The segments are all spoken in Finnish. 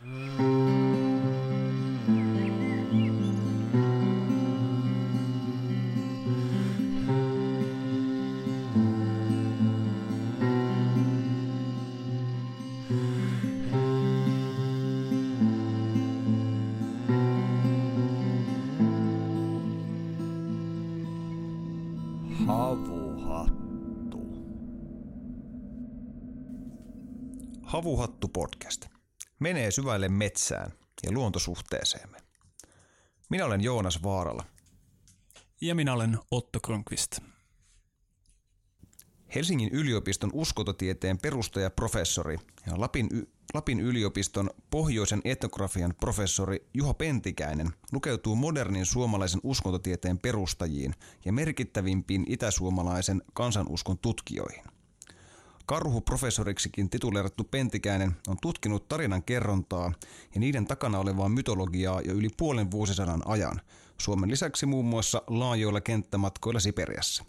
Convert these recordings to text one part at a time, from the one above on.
Havuhattu. Havuhattu podcast. Menee syvälle metsään ja luontosuhteeseemme. Minä olen Joonas Vaarala. Ja minä olen Otto Kronqvist. Helsingin yliopiston uskontotieteen perustaja professori ja Lapin, y- Lapin yliopiston pohjoisen etnografian professori Juho Pentikäinen lukeutuu modernin suomalaisen uskontotieteen perustajiin ja merkittävimpiin itäsuomalaisen kansanuskon tutkijoihin. Karhu-professoriksikin tituleerattu Pentikäinen on tutkinut tarinan kerrontaa ja niiden takana olevaa mytologiaa jo yli puolen vuosisadan ajan, Suomen lisäksi muun muassa laajoilla kenttämatkoilla Siperiassa.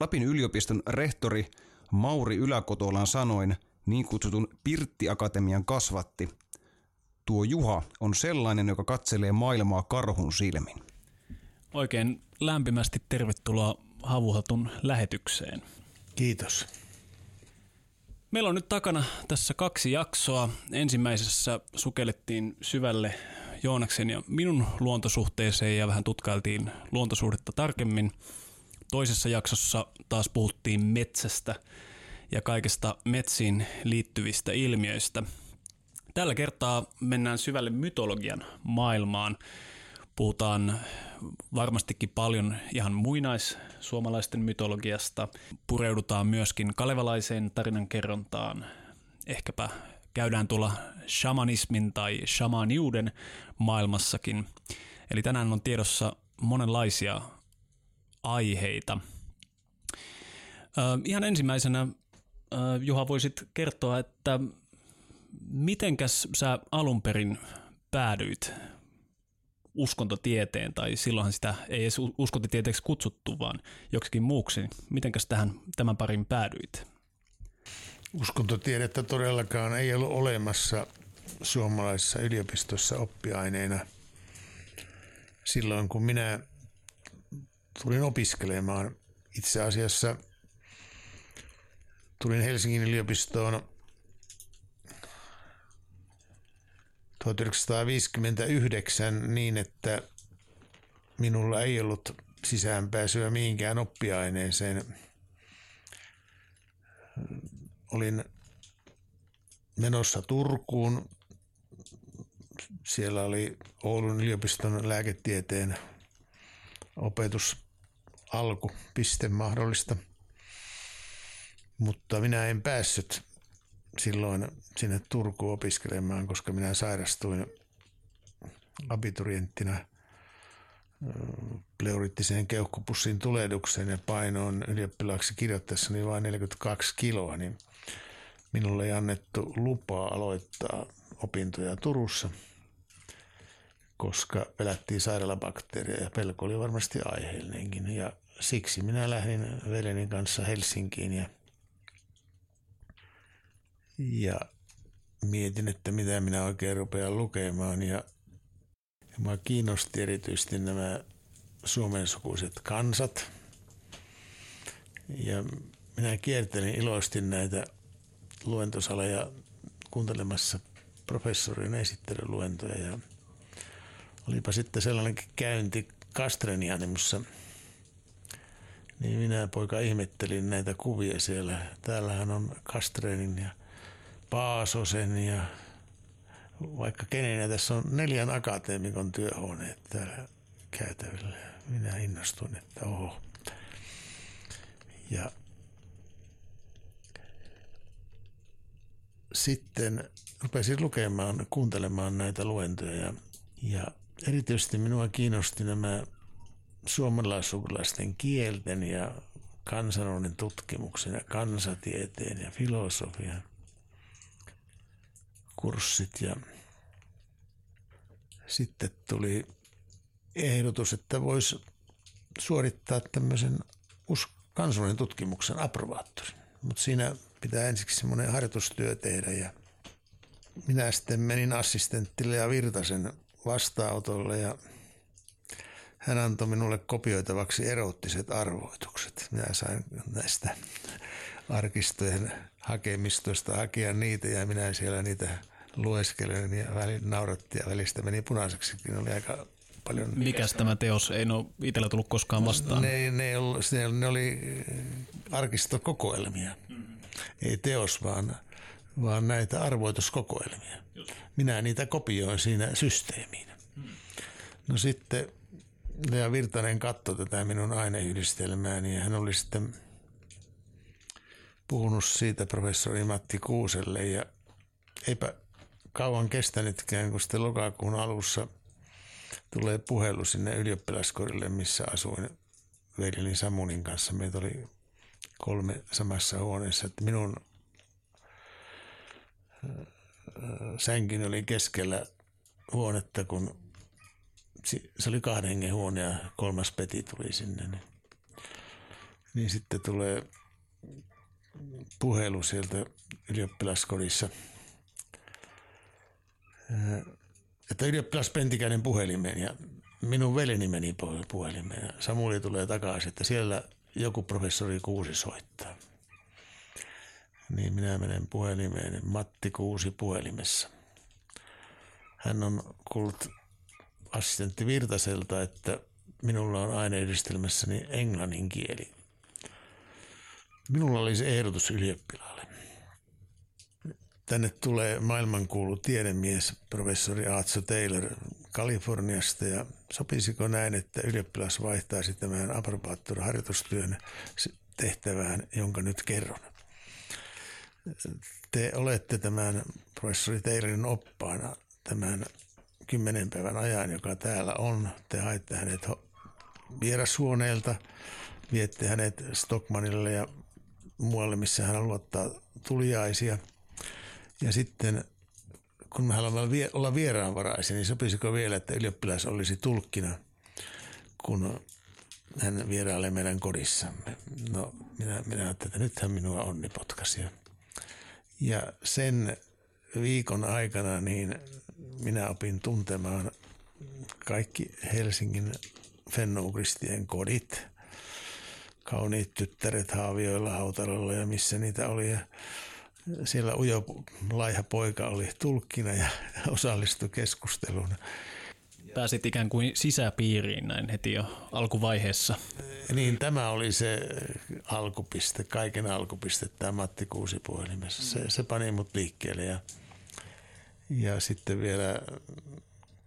Lapin yliopiston rehtori Mauri Yläkotolan sanoin niin kutsutun Pirtti-akatemian kasvatti. Tuo Juha on sellainen, joka katselee maailmaa karhun silmin. Oikein lämpimästi tervetuloa Havuhatun lähetykseen. Kiitos. Meillä on nyt takana tässä kaksi jaksoa. Ensimmäisessä sukellettiin syvälle Joonaksen ja minun luontosuhteeseen ja vähän tutkailtiin luontosuhdetta tarkemmin. Toisessa jaksossa taas puhuttiin metsästä ja kaikesta metsiin liittyvistä ilmiöistä. Tällä kertaa mennään syvälle mytologian maailmaan. Puhutaan varmastikin paljon ihan muinais-suomalaisten mytologiasta. Pureudutaan myöskin kalevalaiseen tarinankerrontaan. Ehkäpä käydään tuolla shamanismin tai shamaniuden maailmassakin. Eli tänään on tiedossa monenlaisia aiheita. ihan ensimmäisenä Juha voisit kertoa, että mitenkäs sä alun perin päädyit uskontotieteen, tai silloinhan sitä ei edes uskontotieteeksi kutsuttu, vaan joksikin muuksi. Mitenkäs tähän tämän parin päädyit? Uskontotiedettä todellakaan ei ollut olemassa suomalaisessa yliopistossa oppiaineena silloin, kun minä tulin opiskelemaan. Itse asiassa tulin Helsingin yliopistoon 1959 niin, että minulla ei ollut sisäänpääsyä mihinkään oppiaineeseen. Olin menossa Turkuun. Siellä oli Oulun yliopiston lääketieteen opetus alku, piste mahdollista. Mutta minä en päässyt silloin sinne Turkuun opiskelemaan, koska minä sairastuin abiturienttina pleurittiseen keuhkopussin tulehdukseen ja painoon ylioppilaaksi kirjoittaessani vain 42 kiloa, niin minulle ei annettu lupaa aloittaa opintoja Turussa, koska pelättiin sairaalabakteeria ja pelko oli varmasti aiheellinenkin. Ja siksi minä lähdin veljeni kanssa Helsinkiin ja ja mietin, että mitä minä oikein rupean lukemaan ja, ja kiinnosti erityisesti nämä suomensukuiset kansat. Ja minä kiertelin iloisesti näitä luentosaleja kuuntelemassa professorin esittelyluentoja ja olipa sitten sellainen käynti Kastrenianimussa, niin minä poika ihmettelin näitä kuvia siellä. Täällähän on Kastrenin ja Paasosen ja vaikka kenen. Ja tässä on neljän akateemikon työhuoneet täällä käytävillä. Minä innostun, että oho. Ja sitten rupesin lukemaan, kuuntelemaan näitä luentoja ja, erityisesti minua kiinnosti nämä suomalaisukulaisten kielten ja kansanoiden tutkimuksen ja kansatieteen ja filosofian – kurssit ja sitten tuli ehdotus, että voisi suorittaa tämmöisen kansallinen tutkimuksen approvaattorin. Mutta siinä pitää ensiksi semmoinen harjoitustyö tehdä ja minä sitten menin assistenttille ja Virtasen vastaanotolle ja hän antoi minulle kopioitavaksi eroottiset arvoitukset. Minä sain näistä arkistojen hakemistoista hakea niitä ja minä siellä niitä lueskelen ja välin nauratti ja välistä meni punaiseksi. Ne oli aika paljon. Mikäs tämä teos? Ei ole itsellä tullut koskaan vastaan. Ne, ne, ne, ne oli arkistokokoelmia. Ei teos, vaan, vaan näitä arvoituskokoelmia. Minä niitä kopioin siinä systeemiin. No sitten Lea Virtanen katsoi tätä minun aineyhdistelmääni ja hän oli sitten puhunut siitä professori Matti Kuuselle ja eipä kauan kestänytkään, kun sitten lokakuun alussa tulee puhelu sinne ylioppilaskorille, missä asuin veljeni Samunin kanssa. Meitä oli kolme samassa huoneessa, että minun sänkin oli keskellä huonetta, kun se oli kahden hengen huone ja kolmas peti tuli sinne. Niin, niin sitten tulee puhelu sieltä ylioppilaskodissa, että ylioppilas Pentikäinen puhelimeen ja minun veljeni meni puhelimeen. Ja Samuli tulee takaisin, että siellä joku professori Kuusi soittaa. Niin minä menen puhelimeen, Matti Kuusi puhelimessa. Hän on kuullut assistentti Virtaselta, että minulla on aineyhdistelmässäni englannin kieli. Minulla oli se ehdotus ylioppilaalle. Tänne tulee maailmankuulu tiedemies, professori Aatso Taylor Kaliforniasta ja sopisiko näin, että ylioppilas vaihtaisi tämän harjoitustyön tehtävään, jonka nyt kerron. Te olette tämän professori Taylorin oppaana tämän kymmenen päivän ajan, joka täällä on. Te haitte hänet vierashuoneelta, viette hänet Stockmanille ja muualle, missä hän luottaa tuliaisia. Ja sitten kun me haluamme olla vieraanvaraisia, niin sopisiko vielä, että ylioppilas olisi tulkkina, kun hän vierailee meidän kodissamme. No minä, minä ajattelin, että nythän minua onni potkasi. Ja sen viikon aikana niin minä opin tuntemaan kaikki Helsingin fennokristien kodit, kauniit tyttäret Haavioilla, Hautalolla ja missä niitä oli. Ja siellä ujo laiha poika oli tulkkina ja osallistui keskusteluun. Pääsit ikään kuin sisäpiiriin näin heti jo alkuvaiheessa. Niin, tämä oli se alkupiste, kaiken alkupiste, tämä Matti Kuusi puhelimessa. Se, se pani mut liikkeelle ja ja sitten vielä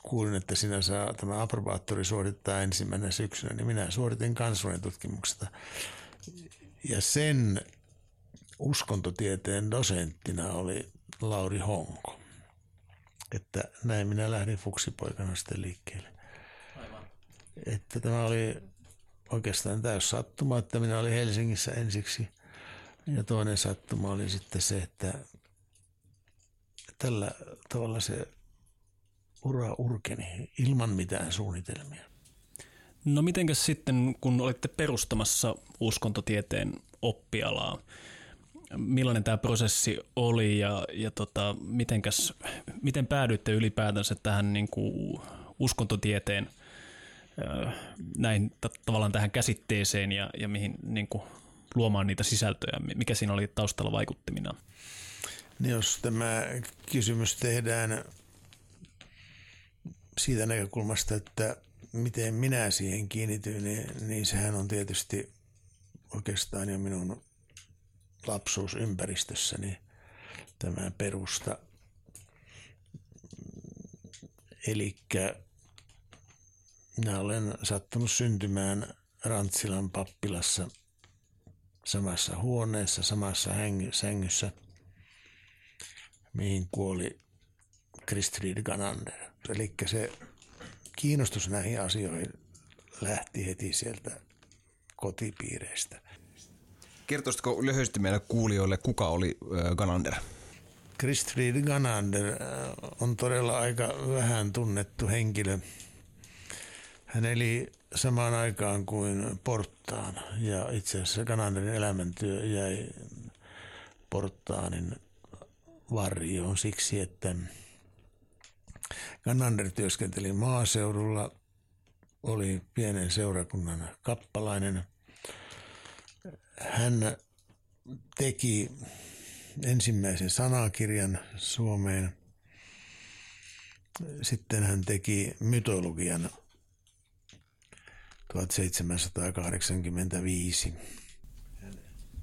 kuulin, että sinä saa tämä aprobaattori suorittaa ensimmäinen syksynä, niin minä suoritin kansuuden tutkimuksesta. Ja sen uskontotieteen dosenttina oli Lauri Honko. Että näin minä lähdin fuksipoikana sitten liikkeelle. Aivan. Että tämä oli oikeastaan täys sattuma, että minä olin Helsingissä ensiksi. Ja toinen sattuma oli sitten se, että tällä tavalla se ura urkeni ilman mitään suunnitelmia. No mitenkäs sitten, kun olitte perustamassa uskontotieteen oppialaa, millainen tämä prosessi oli ja, ja tota, mitenkäs, miten päädyitte ylipäätänsä tähän niin kuin uskontotieteen näin tavallaan tähän käsitteeseen ja, ja mihin niin kuin, luomaan niitä sisältöjä, mikä siinä oli taustalla vaikuttimina? Niin jos tämä kysymys tehdään siitä näkökulmasta, että miten minä siihen kiinnityin, niin, niin sehän on tietysti oikeastaan jo minun lapsuusympäristössäni tämä perusta. Eli minä olen sattunut syntymään Rantsilan pappilassa samassa huoneessa, samassa sängyssä – mihin kuoli Christrid Ganander. Eli se kiinnostus näihin asioihin lähti heti sieltä kotipiireistä. Kertoisitko lyhyesti meille kuulijoille, kuka oli Ganander? Christrid Ganander on todella aika vähän tunnettu henkilö. Hän eli samaan aikaan kuin Portaan ja itse asiassa Gananderin elämäntyö jäi Portaanin varjoon siksi, että Ganander työskenteli maaseudulla, oli pienen seurakunnan kappalainen. Hän teki ensimmäisen sanakirjan Suomeen. Sitten hän teki mytologian 1785.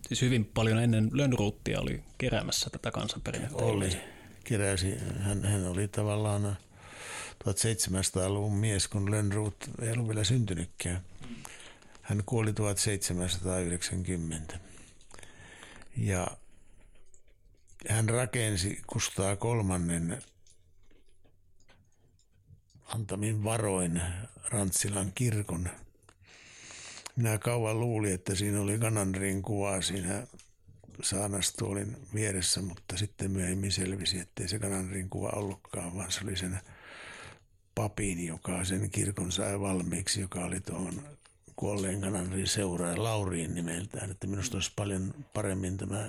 Siis hyvin paljon ennen Lönnruuttia oli keräämässä tätä kansanperinnettä. Oli, keräsi. Hän, hän oli tavallaan 1700-luvun mies, kun Lönnruut ei ollut vielä syntynytkään. Hän kuoli 1790. Ja hän rakensi Kustaa kolmannen antamin varoin Rantsilan kirkon. Minä kauan luulin, että siinä oli Ganandrin kuva siinä saanastuolin vieressä, mutta sitten myöhemmin selvisi, ettei se Ganandrin kuva ollutkaan, vaan se oli sen papin, joka sen kirkon sai valmiiksi, joka oli tuohon kuolleen Ganandrin seuraaja Lauriin nimeltään. Että minusta olisi paljon paremmin tämä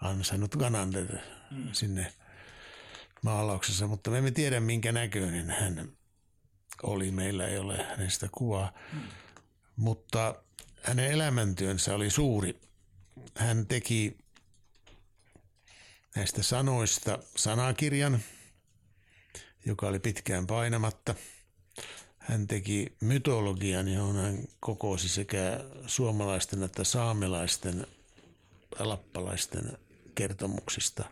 ansainnut Ganander mm. sinne maalauksessa, mutta me emme tiedä minkä näköinen hän oli. Meillä ei ole hänestä kuvaa, mm. mutta hänen elämäntyönsä oli suuri. Hän teki näistä sanoista sanakirjan, joka oli pitkään painamatta. Hän teki mytologian, johon hän kokosi sekä suomalaisten että saamelaisten lappalaisten kertomuksista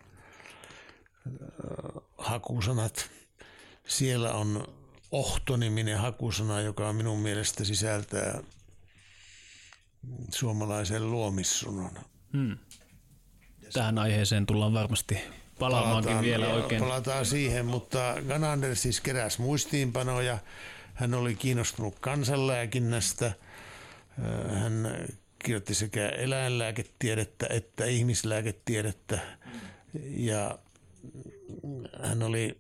hakusanat. Siellä on Ohto-niminen hakusana, joka minun mielestä sisältää suomalaisen luomissunon. Hmm. Tähän aiheeseen tullaan varmasti palaamaankin palataan, vielä oikein. Palataan siihen, mutta Ganander siis keräsi muistiinpanoja. Hän oli kiinnostunut kansanlääkinnästä. Hän kirjoitti sekä eläinlääketiedettä että ihmislääketiedettä. Ja hän oli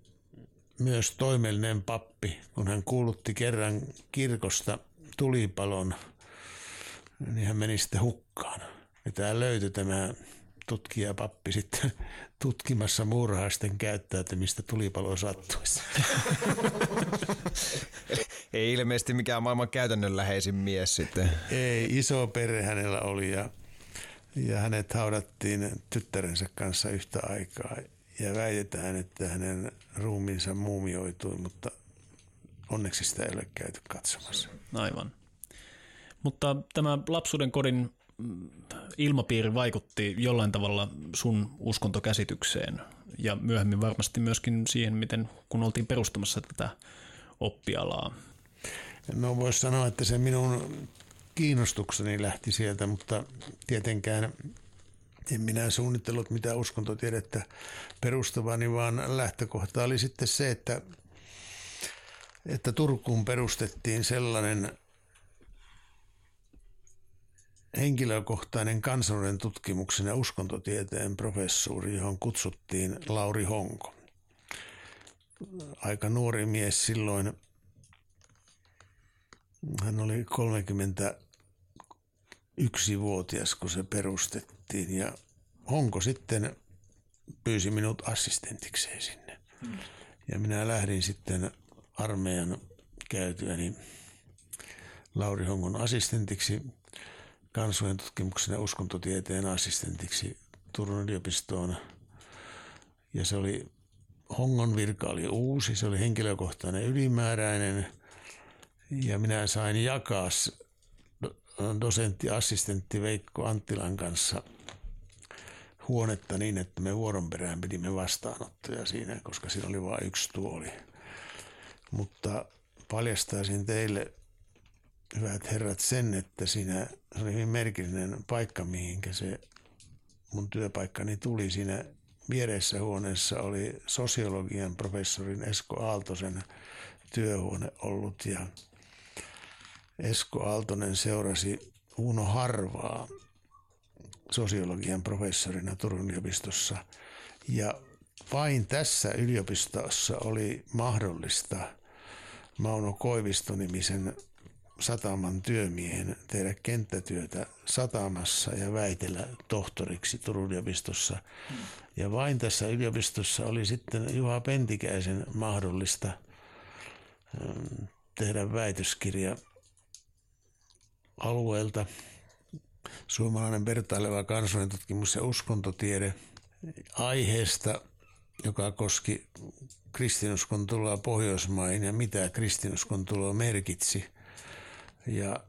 myös toimellinen pappi, kun hän kuulutti kerran kirkosta tulipalon, niin hän meni sitten hukkaan. Ja tämä löytyi tämä tutkija pappi sitten tutkimassa muurahaisten käyttäytymistä tulipalon sattuessa. Ei ilmeisesti mikään maailman käytännönläheisin mies sitten. Ei, iso perhe hänellä oli ja, ja hänet haudattiin tyttärensä kanssa yhtä aikaa. Ja väitetään, että hänen ruumiinsa muumioitui, mutta onneksi sitä ei ole käyty katsomassa. Aivan. Mutta tämä lapsuuden kodin mm, ilmapiiri vaikutti jollain tavalla sun uskontokäsitykseen ja myöhemmin varmasti myöskin siihen, miten kun oltiin perustamassa tätä oppialaa. No voisi sanoa, että se minun kiinnostukseni lähti sieltä, mutta tietenkään en minä suunnitellut mitä uskontotiedettä perustavani, vaan lähtökohta oli sitten se, että, että Turkuun perustettiin sellainen henkilökohtainen kansainvälinen tutkimuksen ja uskontotieteen professuuri, johon kutsuttiin Lauri Honko. Aika nuori mies silloin. Hän oli 31-vuotias, kun se perustettiin ja Honko sitten pyysi minut assistentikseen sinne. Ja minä lähdin sitten armeijan käytyäni Lauri Hongon assistentiksi kansojen tutkimuksen ja uskontotieteen assistentiksi Turun yliopistoon. Ja se oli, Hongon virka oli uusi, se oli henkilökohtainen ylimääräinen. Ja minä sain jakaa dosentti, assistentti Veikko Anttilan kanssa huonetta niin, että me vuoron perään pidimme vastaanottoja siinä, koska siinä oli vain yksi tuoli. Mutta paljastaisin teille hyvät herrat, sen, että siinä se oli hyvin merkillinen paikka, mihinkä se mun työpaikkani tuli. Siinä vieressä huoneessa oli sosiologian professorin Esko Aaltosen työhuone ollut ja Esko Aaltonen seurasi Uno Harvaa sosiologian professorina Turun yliopistossa. Ja vain tässä yliopistossa oli mahdollista Mauno Koivisto-nimisen sataman työmiehen tehdä kenttätyötä satamassa ja väitellä tohtoriksi Turun yliopistossa. Hmm. Ja vain tässä yliopistossa oli sitten Juha Pentikäisen mahdollista ähm, tehdä väitöskirja alueelta. Suomalainen vertaileva kansallinen tutkimus ja uskontotiede aiheesta, joka koski kristinuskon tuloa Pohjoismaihin ja mitä kristinuskon tuloa merkitsi. Ja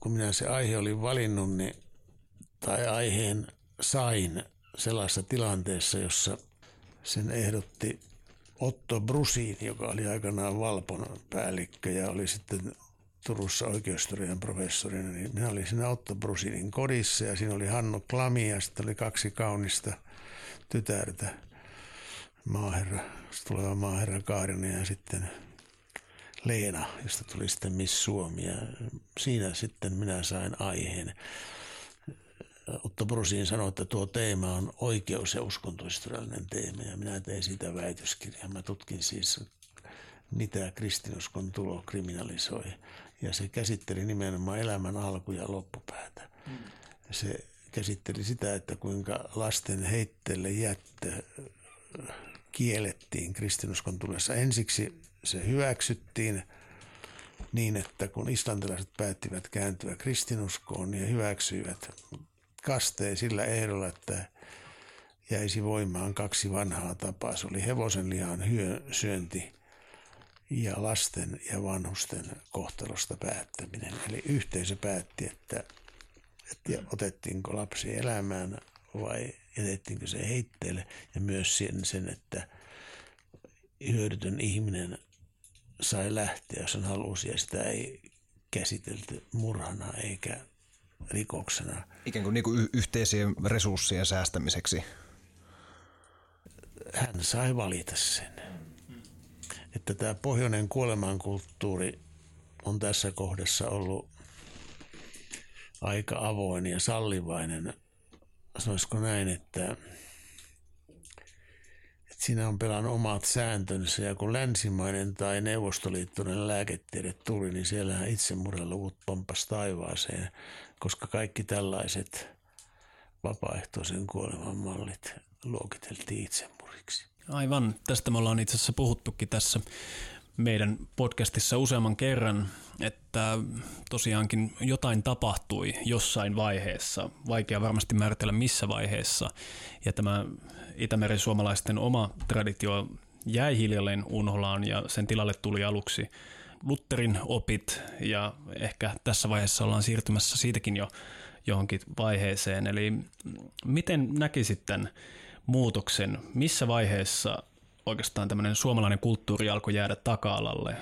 kun minä se aihe olin valinnut, niin, tai aiheen sain sellaisessa tilanteessa, jossa sen ehdotti Otto Brusin, joka oli aikanaan Valpon päällikkö ja oli sitten Turussa oikeustorian professorina, niin minä olin siinä Otto Brusinin kodissa ja siinä oli Hannu Klami ja sitten oli kaksi kaunista tytärtä, maaherra, tuleva maaherra Kaarina ja sitten Leena, josta tuli sitten Miss Suomi ja siinä sitten minä sain aiheen. Otto Brusin sanoi, että tuo teema on oikeus- ja uskontohistoriallinen teema ja minä tein siitä väitöskirjan. Mä tutkin siis, mitä kristinuskon tulo kriminalisoi ja se käsitteli nimenomaan elämän alku- ja loppupäätä. Mm. Se käsitteli sitä, että kuinka lasten heitteelle jättö kiellettiin kristinuskon tulessa. Ensiksi se hyväksyttiin niin, että kun islantilaiset päättivät kääntyä kristinuskoon, niin he hyväksyivät kasteen sillä ehdolla, että jäisi voimaan kaksi vanhaa tapaa. Se oli hevosen lihan hyö, syönti ja lasten ja vanhusten kohtalosta päättäminen. Eli yhteisö päätti, että, että otettiinko lapsi elämään vai jätettiinkö se heitteelle. Ja myös sen, sen että hyödytön ihminen sai lähteä, jos hän halusi, ja sitä ei käsitelty murhana eikä rikoksena. Ikään kuin, niin kuin yhteisien resurssien säästämiseksi. Hän sai valita sen että tämä pohjoinen kuolemankulttuuri on tässä kohdassa ollut aika avoin ja sallivainen. Sanoisiko näin, että siinä on pelannut omat sääntönsä ja kun länsimainen tai neuvostoliittoinen lääketiede tuli, niin siellähän itsemurhaluvut pompas taivaaseen, koska kaikki tällaiset vapaaehtoisen kuoleman mallit luokiteltiin itsemuriksi. Aivan. Tästä me ollaan itse asiassa puhuttukin tässä meidän podcastissa useamman kerran, että tosiaankin jotain tapahtui jossain vaiheessa. Vaikea varmasti määritellä missä vaiheessa. Ja tämä Itämeren suomalaisten oma traditio jäi hiljalleen unholaan ja sen tilalle tuli aluksi Lutterin opit ja ehkä tässä vaiheessa ollaan siirtymässä siitäkin jo johonkin vaiheeseen. Eli miten näkisit tämän muutoksen? Missä vaiheessa oikeastaan tämmöinen suomalainen kulttuuri alkoi jäädä taka-alalle?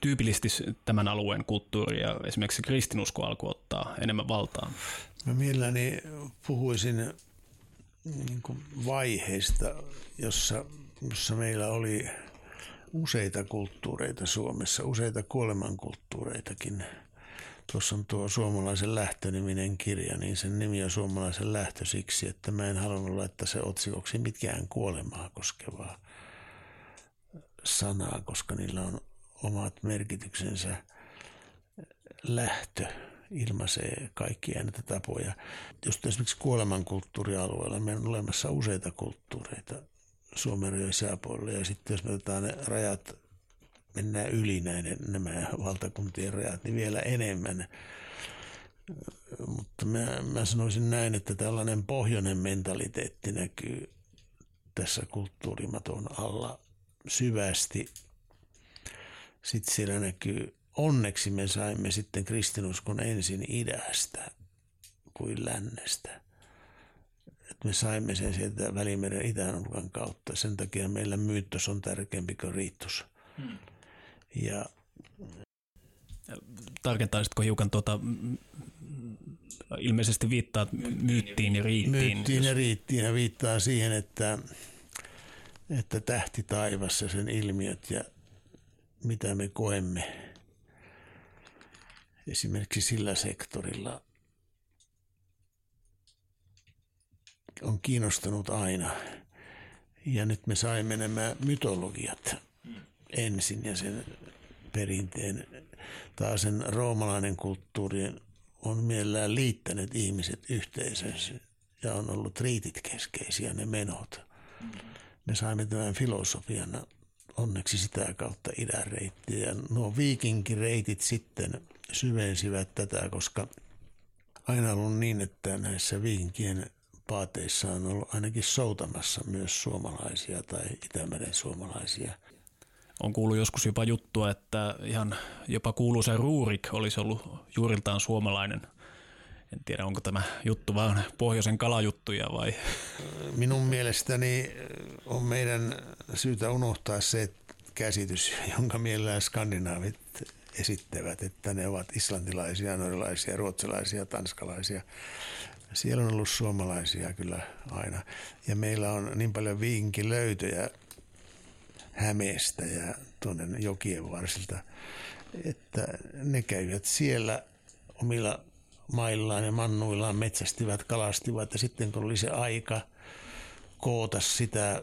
Tyypillisesti tämän alueen kulttuuri ja esimerkiksi kristinusko alkoi ottaa enemmän valtaa. Mä mielelläni puhuisin niin kuin vaiheista, jossa, jossa meillä oli useita kulttuureita Suomessa, useita kuolemankulttuureitakin – Tuossa on tuo Suomalaisen lähtö-niminen kirja, niin sen nimi on Suomalaisen lähtö siksi, että mä en halunnut laittaa se otsikoksi mitkään kuolemaa koskevaa sanaa, koska niillä on omat merkityksensä. Lähtö ilmaisee kaikkia näitä tapoja. Jos esimerkiksi kuolemankulttuurialueella meillä on olemassa useita kulttuureita Suomen ja Sääpuolella, ja sitten jos me otetaan ne rajat mennään yli näiden, nämä valtakuntien rajat, niin vielä enemmän. Mutta mä, mä sanoisin näin, että tällainen pohjoinen mentaliteetti näkyy tässä kulttuurimaton alla syvästi. Sitten siellä näkyy, onneksi me saimme sitten kristinuskon ensin idästä kuin lännestä. Et me saimme sen sieltä Välimeren itänurkan kautta. Sen takia meillä myyttos on tärkeämpi kuin riittos. Hmm. Ja Tarkentaisitko hiukan tuota, ilmeisesti viittaa myyttiin ja riittiin? Myyttiin ja riittiin ja viittaa siihen, että, että tähti taivassa sen ilmiöt ja mitä me koemme esimerkiksi sillä sektorilla on kiinnostanut aina. Ja nyt me saimme nämä mytologiat ensin ja sen perinteen taas sen roomalainen kulttuuri on mielellään liittänyt ihmiset yhteisönsä ja on ollut riitit keskeisiä ne menot. Me saimme tämän filosofian onneksi sitä kautta idän reittiä. Ja nuo viikinkireitit sitten syvensivät tätä, koska aina ollut niin, että näissä viikinkien paateissa on ollut ainakin soutamassa myös suomalaisia tai Itämeren suomalaisia. On kuullut joskus jopa juttua, että ihan jopa kuuluisa Ruurik olisi ollut juuriltaan suomalainen. En tiedä, onko tämä juttu vaan pohjoisen kalajuttuja vai? Minun mielestäni on meidän syytä unohtaa se käsitys, jonka mielellään skandinaavit esittävät, että ne ovat islantilaisia, norjalaisia, ruotsalaisia, tanskalaisia. Siellä on ollut suomalaisia kyllä aina. Ja meillä on niin paljon viinkilöytöjä Hämeestä ja tuonne jokien varsilta, että ne käyvät siellä omilla maillaan ja mannuillaan metsästivät, kalastivat ja sitten kun oli se aika koota sitä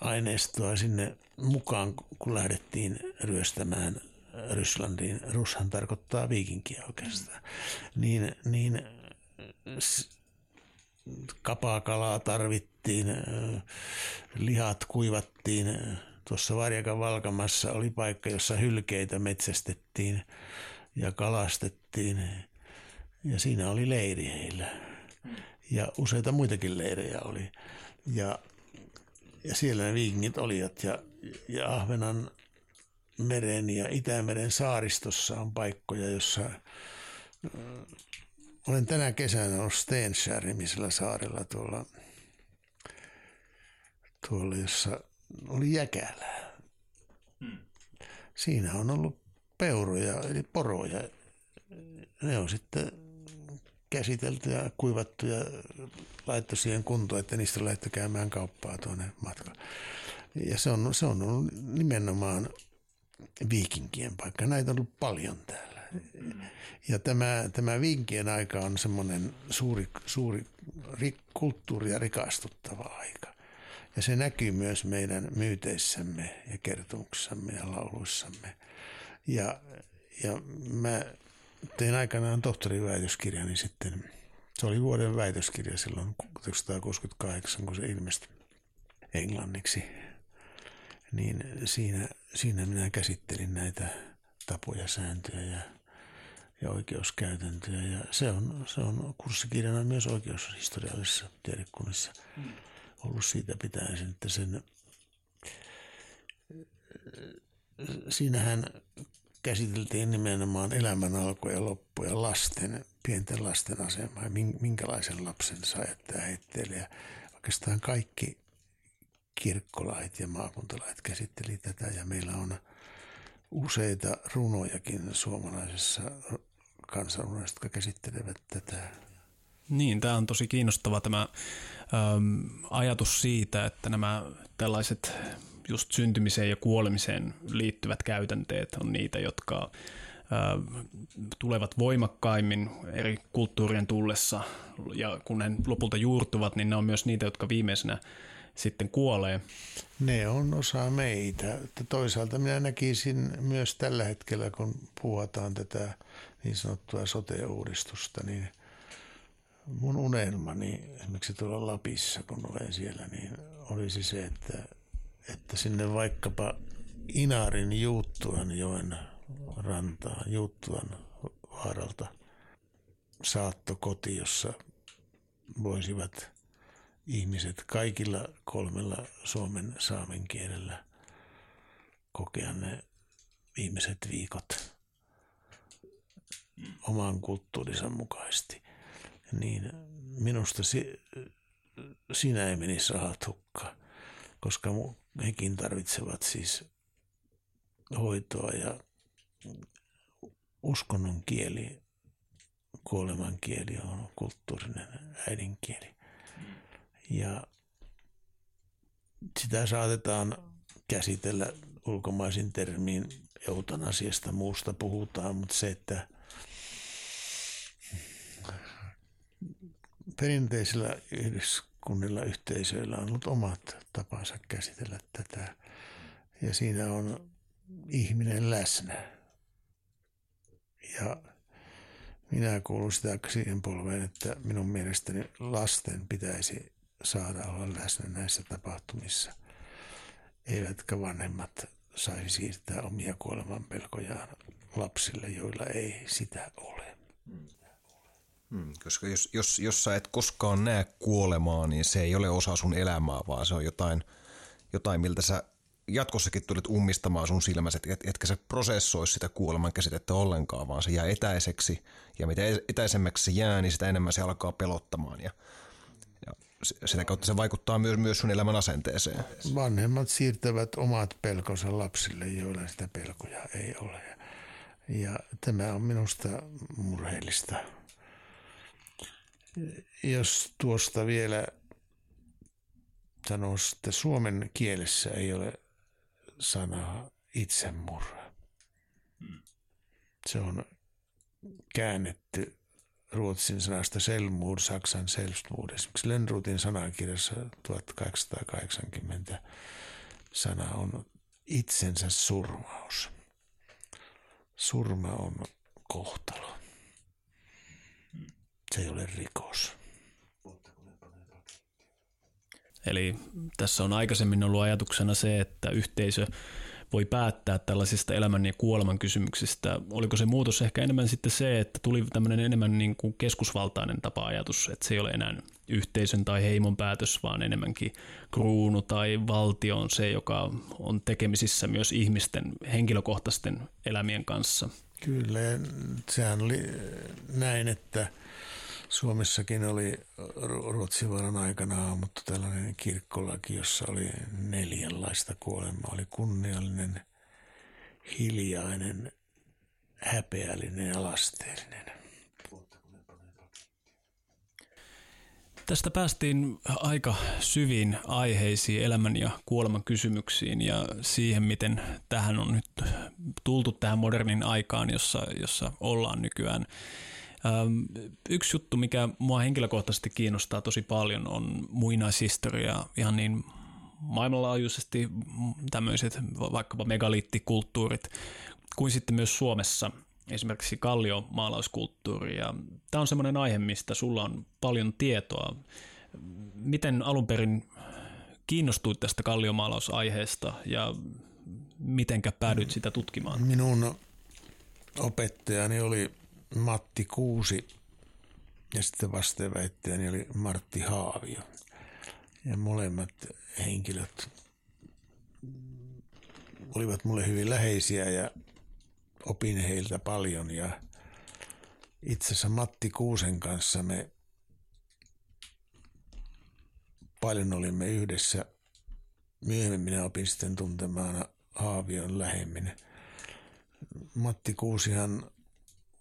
aineistoa sinne mukaan, kun lähdettiin ryöstämään Rysslandiin. Russhan tarkoittaa viikinkiä oikeastaan. Niin, niin kapakalaa tarvittiin, lihat kuivattiin. Tuossa Varjakan Valkamassa oli paikka, jossa hylkeitä metsästettiin ja kalastettiin. Ja siinä oli leiri heillä. Ja useita muitakin leirejä oli. Ja, ja siellä ne viikingit olivat. Ja, ja Ahvenan meren ja Itämeren saaristossa on paikkoja, jossa olen tänä kesänä ollut Stenskär-nimisellä saarella tuolla, tuolla, jossa oli jäkälää. Hmm. Siinä on ollut peuroja, eli poroja. Ne on sitten käsitelty ja kuivattu ja laittu siihen kuntoon, että niistä on käymään kauppaa tuonne matkalla. Ja se on, se on ollut nimenomaan viikinkien paikka. Näitä on ollut paljon täällä. Ja tämä, tämä vinkien aika on semmoinen suuri, suuri kulttuuria rikastuttava aika. Ja se näkyy myös meidän myyteissämme ja kertomuksissamme ja lauluissamme. Ja, ja mä tein aikanaan tohtoriväitöskirjani niin sitten. Se oli vuoden väitöskirja silloin 1968, kun se ilmestyi englanniksi. Niin siinä, siinä minä käsittelin näitä tapoja, sääntöjä ja ja oikeuskäytäntöjä. Ja se on, se on kurssikirjana myös oikeushistoriallisessa tiedekunnissa mm. ollut siitä pitäen, että sen, siinähän käsiteltiin nimenomaan elämän alku ja loppu ja lasten, pienten lasten asemaa ja minkälaisen lapsen saa jättää heitteille. Ja oikeastaan kaikki kirkkolait ja maakuntalait käsitteli tätä ja meillä on useita runojakin suomalaisessa kansanrunoista, jotka käsittelevät tätä. Niin, tämä on tosi kiinnostava tämä äm, ajatus siitä, että nämä tällaiset just syntymiseen ja kuolemiseen liittyvät käytänteet on niitä, jotka tulevat voimakkaimmin eri kulttuurien tullessa ja kun ne lopulta juurtuvat, niin ne on myös niitä, jotka viimeisenä sitten kuolee. Ne on osa meitä. Toisaalta minä näkisin myös tällä hetkellä, kun puhutaan tätä niin sanottua sote-uudistusta, niin mun unelmani esimerkiksi tuolla Lapissa, kun olen siellä, niin olisi se, että, että sinne vaikkapa Inarin Juuttuan joen rantaan, Juuttuan vaaralta saatto koti, jossa voisivat ihmiset kaikilla kolmella suomen saamen kielellä kokea ne viimeiset viikot oman kulttuurinsa mukaisesti. Niin minusta si, siinä ei menisi rahat hukkaan, koska hekin tarvitsevat siis hoitoa ja uskonnon kieli, kuoleman kieli on kulttuurinen äidinkieli. Ja sitä saatetaan käsitellä ulkomaisin termiin eutanasiasta muusta puhutaan, mutta se, että perinteisillä yhdyskunnilla, yhteisöillä on ollut omat tapansa käsitellä tätä. Ja siinä on ihminen läsnä. Ja minä kuulun sitä siihen polveen, että minun mielestäni lasten pitäisi saada olla läsnä näissä tapahtumissa, eivätkä vanhemmat saisi siirtää omia kuoleman pelkojaan lapsille, joilla ei sitä ole. Hmm, koska jos, jos, jos sä et koskaan näe kuolemaa, niin se ei ole osa sun elämää, vaan se on jotain, jotain miltä sä jatkossakin tulet ummistamaan sun silmässä, et, etkä sä prosessoisi sitä kuoleman käsitettä ollenkaan, vaan se jää etäiseksi. Ja mitä etäisemmäksi se jää, niin sitä enemmän se alkaa pelottamaan. Ja, ja sitä kautta se vaikuttaa myös, myös sun elämän asenteeseen. Vanhemmat siirtävät omat pelkonsa lapsille, joilla sitä pelkoja ei ole. Ja tämä on minusta murheellista. Jos tuosta vielä sanoisi, että suomen kielessä ei ole sanaa itsemurha. Se on käännetty ruotsin sanasta selmuur, saksan selbstmord. Esimerkiksi Lönnrutin sanakirjassa 1880 sana on itsensä surmaus. Surma on kohtalo. Se ei ole rikos. Eli tässä on aikaisemmin ollut ajatuksena se, että yhteisö voi päättää tällaisista elämän ja kuoleman kysymyksistä. Oliko se muutos ehkä enemmän sitten se, että tuli tämmöinen enemmän niin kuin keskusvaltainen tapa-ajatus, että se ei ole enää yhteisön tai heimon päätös, vaan enemmänkin kruunu tai valtio on se, joka on tekemisissä myös ihmisten henkilökohtaisten elämien kanssa. Kyllä, sehän oli näin, että – Suomessakin oli Ruotsivaran aikana ammuttu tällainen kirkkolaki, jossa oli neljänlaista kuolemaa. Oli kunniallinen, hiljainen, häpeällinen ja lasteellinen. Tästä päästiin aika syviin aiheisiin, elämän ja kuoleman kysymyksiin ja siihen, miten tähän on nyt tultu tähän modernin aikaan, jossa, jossa ollaan nykyään. Yksi juttu, mikä mua henkilökohtaisesti kiinnostaa tosi paljon, on muinaishistoria, ihan niin maailmanlaajuisesti tämmöiset vaikkapa megaliittikulttuurit, kuin sitten myös Suomessa esimerkiksi kalliomaalauskulttuuri. Ja tämä on semmoinen aihe, mistä sulla on paljon tietoa. Miten alun perin kiinnostuit tästä kalliomaalausaiheesta ja mitenkä päädyit sitä tutkimaan? Minun opettajani oli Matti Kuusi ja sitten vastaväittäjäni oli Martti Haavio. Ja molemmat henkilöt olivat mulle hyvin läheisiä ja opin heiltä paljon ja itse asiassa Matti Kuusen kanssa me paljon olimme yhdessä. Myöhemmin minä opin sitten tuntemaan Haavion lähemmin. Matti Kuusihan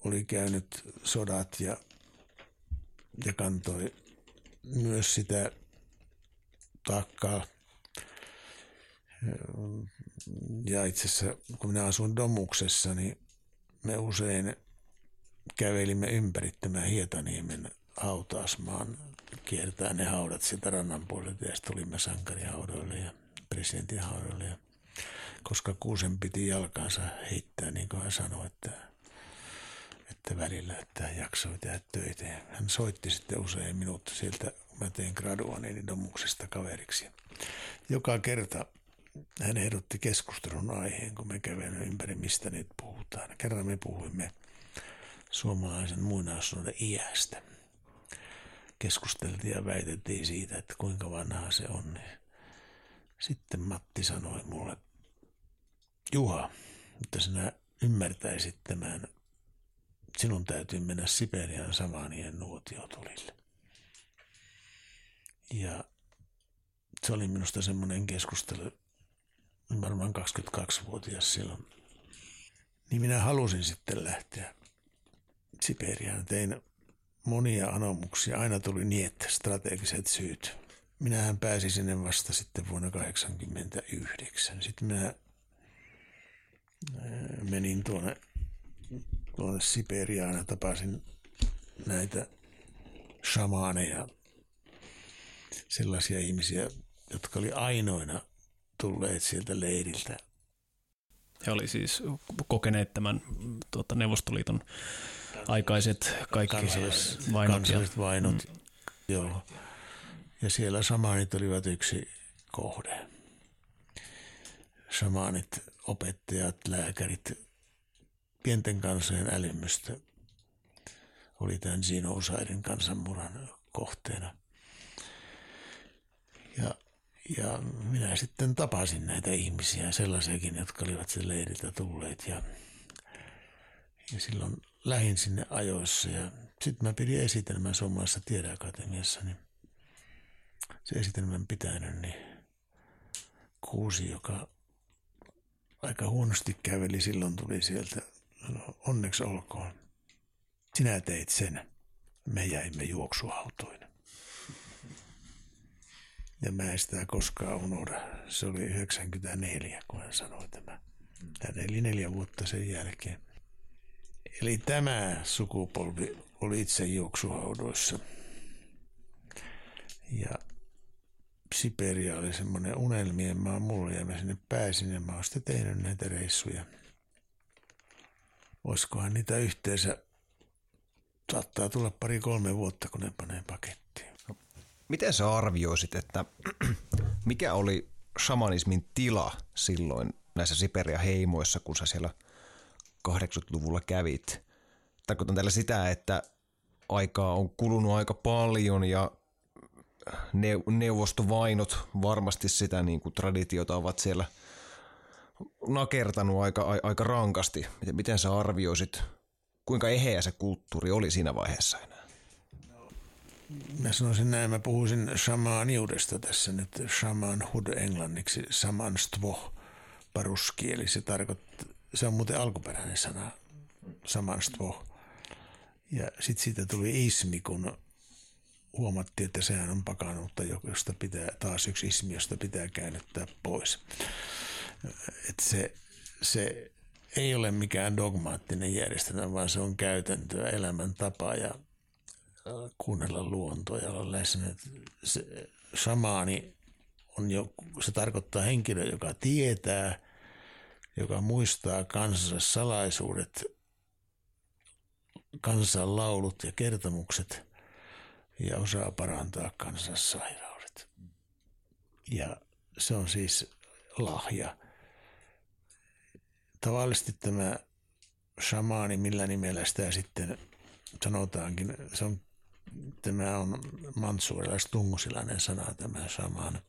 oli käynyt sodat ja, ja kantoi myös sitä taakkaa. Ja itse asiassa, kun minä asuin Domuksessa, niin me usein kävelimme ympäri tämän Hietaniemen hautausmaan, kiertää ne haudat sieltä rannan puolelta ja sitten tulimme sankarihaudoille ja presidentin haudoille. Ja koska Kuusen piti jalkansa heittää, niin kuin hän sanoi, että että välillä, että hän jaksoi tehdä töitä. Hän soitti sitten usein minut sieltä, kun mä tein graduaneeni domuksesta kaveriksi. Joka kerta hän ehdotti keskustelun aiheen, kun me kävemme ympäri, mistä nyt puhutaan. Kerran me puhuimme suomalaisen muinaisuuden iästä. Keskusteltiin ja väitettiin siitä, että kuinka vanhaa se on. Sitten Matti sanoi mulle, Juha, että sinä ymmärtäisit tämän sinun täytyy mennä Siperian samanien nuotiotulille. Ja se oli minusta semmoinen keskustelu, varmaan 22-vuotias silloin. Niin minä halusin sitten lähteä Siperiaan. Tein monia anomuksia. Aina tuli niin, että strategiset syyt. Minähän pääsin sinne vasta sitten vuonna 1989. Sitten minä menin tuonne tuonne Siperiaan ja tapasin näitä shamaaneja, sellaisia ihmisiä, jotka oli ainoina tulleet sieltä leiriltä. He oli siis kokeneet tämän tuota, Neuvostoliiton aikaiset kaikki kansalliset, vainot. kansalliset vainot. Mm. Joo. Ja siellä samaanit olivat yksi kohde. Samaanit, opettajat, lääkärit, pienten kansojen älymystä oli tämän Zinousaiden kansanmurhan kohteena. Ja, ja minä sitten tapasin näitä ihmisiä, sellaisiakin, jotka olivat sen leiriltä tulleet. Ja, ja silloin lähin sinne ajoissa ja sitten mä pidin esitelmän Suomalaisessa tiedeakatemiassa, niin se esitelmän pitänyt, niin kuusi, joka aika huonosti käveli silloin, tuli sieltä, onneksi olkoon. Sinä teit sen, me jäimme juoksuautoin. Ja mä en sitä koskaan unohda. Se oli 94, kun hän sanoi tämä. Hän eli neljä vuotta sen jälkeen. Eli tämä sukupolvi oli itse juoksuhaudoissa. Ja Siberia oli semmoinen unelmien maa mulle ja mä sinne pääsin ja mä oon sitten tehnyt näitä reissuja. Olisikohan niitä yhteensä, saattaa tulla pari-kolme vuotta, kun ne panee pakettiin. Miten sä arvioisit, että mikä oli shamanismin tila silloin näissä Siperia heimoissa, kun sä siellä 80-luvulla kävit? Tarkoitan tällä sitä, että aikaa on kulunut aika paljon ja neuvostovainot varmasti sitä niin kuin traditiota ovat siellä nakertanut aika, aika rankasti. Miten, miten sä arvioisit, kuinka eheä se kulttuuri oli siinä vaiheessa enää? Mä sanoisin näin, mä puhuisin shamaaniudesta tässä nyt, shamanhood englanniksi, samanstvo paruski, eli se tarkoittaa, se on muuten alkuperäinen sana, samanstvo. Ja sitten siitä tuli ismi, kun huomattiin, että sehän on pakanuutta, josta pitää, taas yksi ismi, josta pitää käännyttää pois. Et se, se ei ole mikään dogmaattinen järjestelmä, vaan se on käytäntöä, elämäntapa ja kuunnella luontoa ja olla läsnä. Se shamaani on jo, se tarkoittaa henkilö, joka tietää, joka muistaa kansansa salaisuudet, kansan laulut ja kertomukset ja osaa parantaa kansansa sairaudet. Ja se on siis lahja. Tavallisesti tämä shamaani, millä nimellä sitä sitten sanotaankin, se on tämä on mansuurilais tungusilainen sana tämä samaan.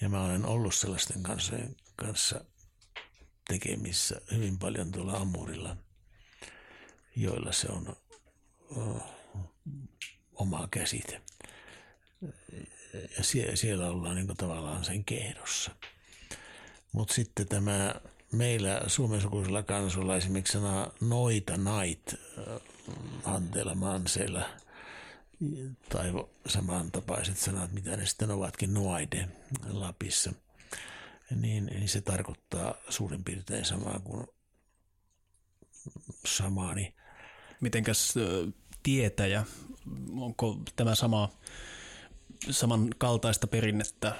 Ja mä olen ollut sellaisten kanssa, kanssa tekemissä hyvin paljon tuolla Amurilla, joilla se on oh, oma käsite. Ja sie, siellä ollaan niin tavallaan sen kehdossa. Mutta sitten tämä meillä suomen sukuisella kansolla esimerkiksi sana noita nait, hanteella manseilla – tai samantapaiset sanat, mitä ne sitten ovatkin nuaide Lapissa, niin, niin se tarkoittaa suurin piirtein samaa kuin samaani. Mitenkäs tietäjä, onko tämä sama, samankaltaista perinnettä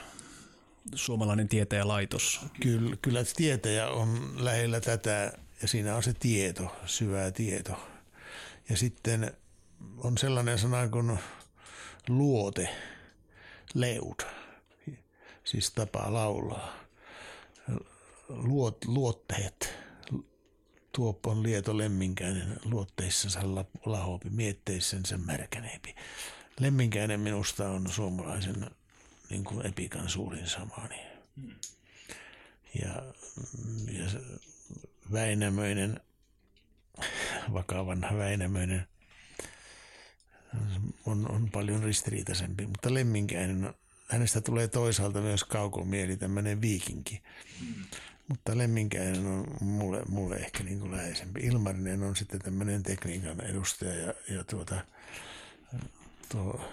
suomalainen tietäjälaitos? Kyllä, kyllä tietäjä on lähellä tätä ja siinä on se tieto, syvä tieto. Ja sitten on sellainen sana kuin luote, leud, siis tapa laulaa. Luot, luotteet, tuoppon lieto lemminkäinen luotteissansa lahopi, mietteissänsä märkäneepi. Lemminkäinen minusta on suomalaisen niin kuin epikan suurin samani. Ja, ja Väinämöinen, vakavan Väinämöinen on, on paljon ristiriitaisempi, mutta Lemminkäinen, hänestä tulee toisaalta myös kaukomieli, tämmöinen viikinki. Mutta Lemminkäinen on mulle, mulle ehkä niin kuin läheisempi. Ilmarinen on sitten tämmöinen tekniikan edustaja ja, ja tuota, tuo,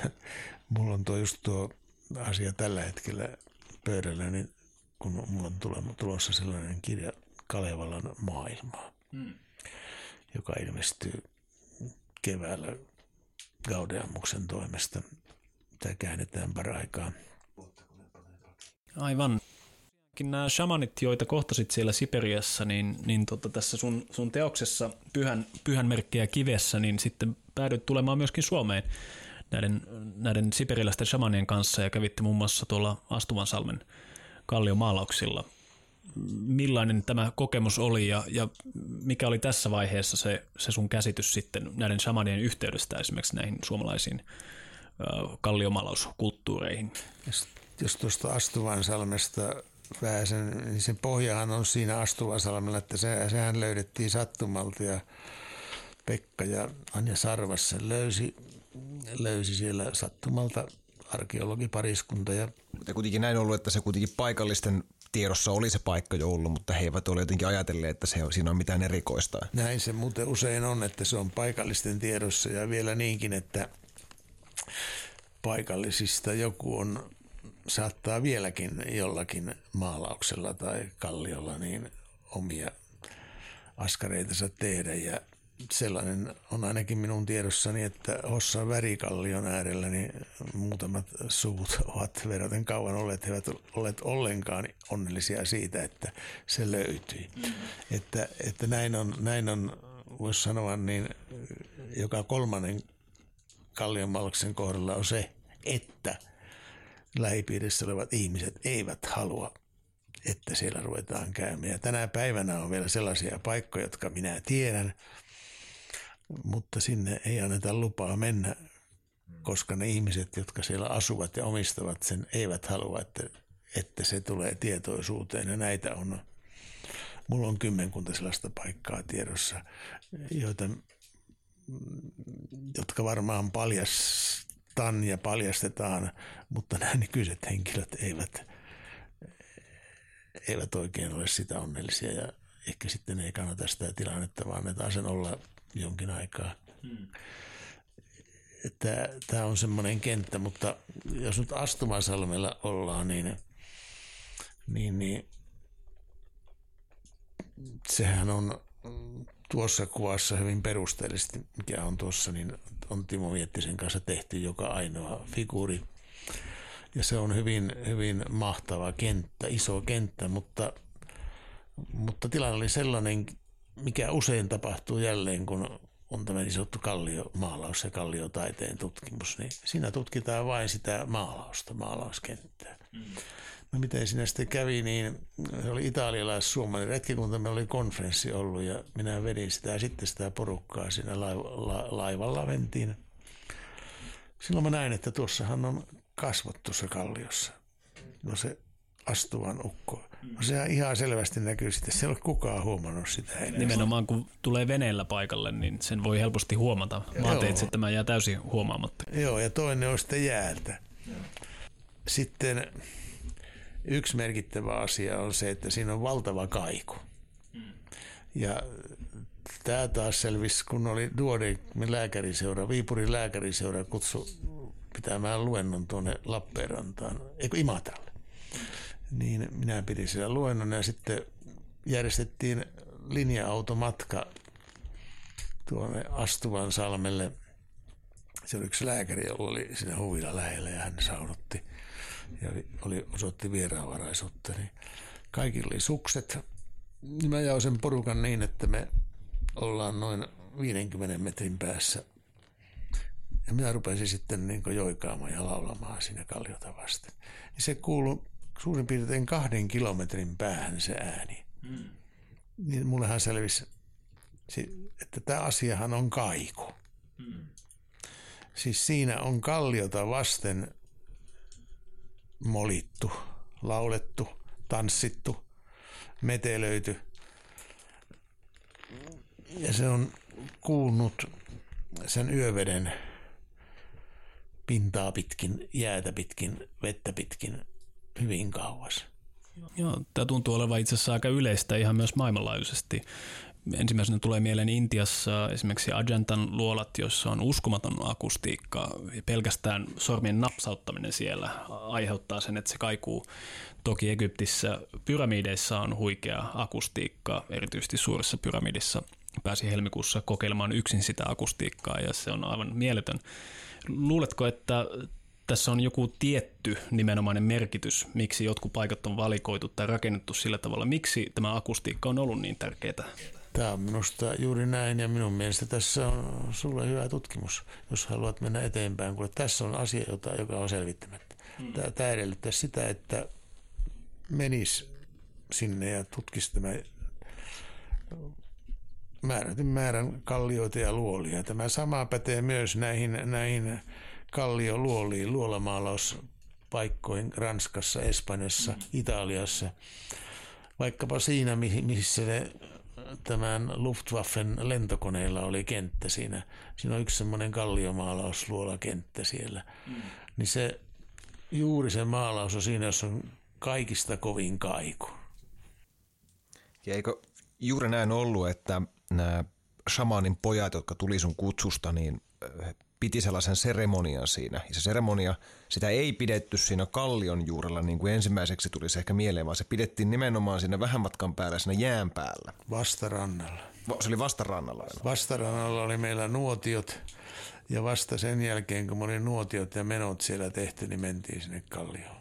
mulla on tuo just tuo asia tällä hetkellä pöydällä, niin kun mulla on tulossa sellainen kirja Kalevalan maailmaa, mm. joka ilmestyy keväällä Gaudeamuksen toimesta. Tämä käännetään paraikaa. Aivan. Nämä shamanit, joita kohtasit siellä Siperiassa, niin, niin tota, tässä sun, sun teoksessa Pyhän, Pyhän merkkejä kivessä, niin sitten päädyit tulemaan myöskin Suomeen näiden, näiden siperiläisten shamanien kanssa ja kävitte muun muassa tuolla Astuvansalmen kalliomaalauksilla. Millainen tämä kokemus oli ja, ja mikä oli tässä vaiheessa se, se sun käsitys sitten näiden shamanien yhteydestä esimerkiksi näihin suomalaisiin kalliomalauskulttuureihin? Jos, jos tuosta Astuvansalmesta pääsen, niin sen pohjahan on siinä Astuvansalmella, että se, sehän löydettiin sattumalta ja Pekka ja Anja Sarvas sen löysi, löysi siellä sattumalta arkeologipariskunta. Ja... Mutta kuitenkin näin ollut, että se kuitenkin paikallisten tiedossa oli se paikka jo ollut, mutta he eivät ole jotenkin ajatelleet, että se siinä on mitään erikoista. Näin se muuten usein on, että se on paikallisten tiedossa ja vielä niinkin, että paikallisista joku on, saattaa vieläkin jollakin maalauksella tai kalliolla niin omia askareitansa tehdä ja sellainen on ainakin minun tiedossani, että Hossan värikallion äärellä niin muutamat suvut ovat verraten kauan olleet, he eivät olleet ollenkaan onnellisia siitä, että se löytyi. Mm-hmm. Että, että näin on, näin on voisi sanoa, niin joka kolmannen kallionmalksen kohdalla on se, että lähipiirissä olevat ihmiset eivät halua että siellä ruvetaan käymään. Ja tänä päivänä on vielä sellaisia paikkoja, jotka minä tiedän, mutta sinne ei anneta lupaa mennä, koska ne ihmiset, jotka siellä asuvat ja omistavat sen, eivät halua, että, että se tulee tietoisuuteen. Ja näitä on, mulla on kymmenkunta sellaista paikkaa tiedossa, joita, jotka varmaan paljastan ja paljastetaan, mutta nämä nykyiset henkilöt eivät, eivät oikein ole sitä onnellisia ja ehkä sitten ei kannata sitä tilannetta, vaan annetaan sen olla jonkin aikaa. Hmm. Tämä on semmoinen kenttä, mutta jos nyt Astumasalmella ollaan, niin, niin, niin sehän on tuossa kuvassa hyvin perusteellisesti, mikä on tuossa, niin on Timo Viettisen kanssa tehty joka ainoa figuuri. Ja se on hyvin, hyvin mahtava kenttä, iso kenttä, mutta, mutta tilanne oli sellainen mikä usein tapahtuu jälleen, kun on tämä niin sanottu kalliomaalaus ja kalliotaiteen tutkimus, niin siinä tutkitaan vain sitä maalausta, maalauskenttää. Mm. No miten siinä sitten kävi, niin se oli italialais-suomalainen retkikunta, meillä oli konferenssi ollut ja minä vedin sitä ja sitten sitä porukkaa siinä laivalla, laivalla ventiin. Silloin mä näin, että tuossahan on kasvot tuossa kalliossa. No se astuvan ukko. No sehän ihan selvästi näkyy sitten. Se ei ole kukaan huomannut sitä enää. Nimenomaan kun tulee veneellä paikalle, niin sen voi helposti huomata. Maateitse tämä jää täysin huomaamatta. Joo, ja toinen on sitten jäältä. Sitten yksi merkittävä asia on se, että siinä on valtava kaiku. Ja tämä taas selvisi, kun oli Duodin lääkäriseura, Viipurin lääkäriseura kutsu pitämään luennon tuonne Lappeenrantaan, eikö Imatralle niin minä pidin siellä luennon ja sitten järjestettiin linja-automatka tuonne Astuvan salmelle. Se oli yksi lääkäri, jolla oli siinä huvilla lähellä ja hän saunotti ja oli, osoitti vieraanvaraisuutta. Niin kaikilla oli sukset. Niin mä jaoin sen porukan niin, että me ollaan noin 50 metrin päässä. Ja minä rupesin sitten niin joikaamaan ja laulamaan siinä kalliota vasten. Ja se kuului suurin piirtein kahden kilometrin päähän se ääni. Mm. Niin mullehan selvisi, että tämä asiahan on kaiku. Mm. Siis siinä on kalliota vasten molittu, laulettu, tanssittu, metelöity. Ja se on kuulunut sen yöveden pintaa pitkin, jäätä pitkin, vettä pitkin hyvin kauas. Joo, tämä tuntuu olevan itse asiassa aika yleistä ihan myös maailmanlaajuisesti. Ensimmäisenä tulee mieleen Intiassa esimerkiksi Ajantan luolat, joissa on uskomaton akustiikka. Pelkästään sormien napsauttaminen siellä aiheuttaa sen, että se kaikuu. Toki Egyptissä pyramideissa on huikea akustiikka, erityisesti suurissa pyramidissa. Pääsi helmikuussa kokeilemaan yksin sitä akustiikkaa ja se on aivan mieletön. Luuletko, että tässä on joku tietty nimenomainen merkitys, miksi jotkut paikat on valikoitu tai rakennettu sillä tavalla. Miksi tämä akustiikka on ollut niin tärkeää? Tämä on minusta juuri näin ja minun mielestä tässä on sulle hyvä tutkimus, jos haluat mennä eteenpäin, kun tässä on asia, jota, joka on selvittämättä. Hmm. Tämä, tämä edellyttää sitä, että menis sinne ja tutkisi tämä määrätyn määrän kallioita ja luolia. Tämä sama pätee myös näihin, näihin kallioluoliin, luolamaalauspaikkoihin Ranskassa, Espanjassa, mm. Italiassa. Vaikkapa siinä, missä ne tämän Luftwaffen lentokoneilla oli kenttä siinä. Siinä on yksi semmoinen kalliomaalausluolakenttä siellä. Mm. Niin se, juuri se maalaus on siinä, jossa on kaikista kovin kaiku. Ja eikö juuri näin ollut, että nämä shamanin pojat, jotka tuli sun kutsusta, niin piti sellaisen seremonian siinä. Ja se seremonia, sitä ei pidetty siinä kallion juurella niin kuin ensimmäiseksi tulisi ehkä mieleen, vaan se pidettiin nimenomaan siinä vähän matkan päällä, siinä jään päällä. Vastarannalla. Se oli vastarannalla aina. Vastarannalla oli meillä nuotiot ja vasta sen jälkeen, kun oli nuotiot ja menot siellä tehty, niin mentiin sinne kallioon.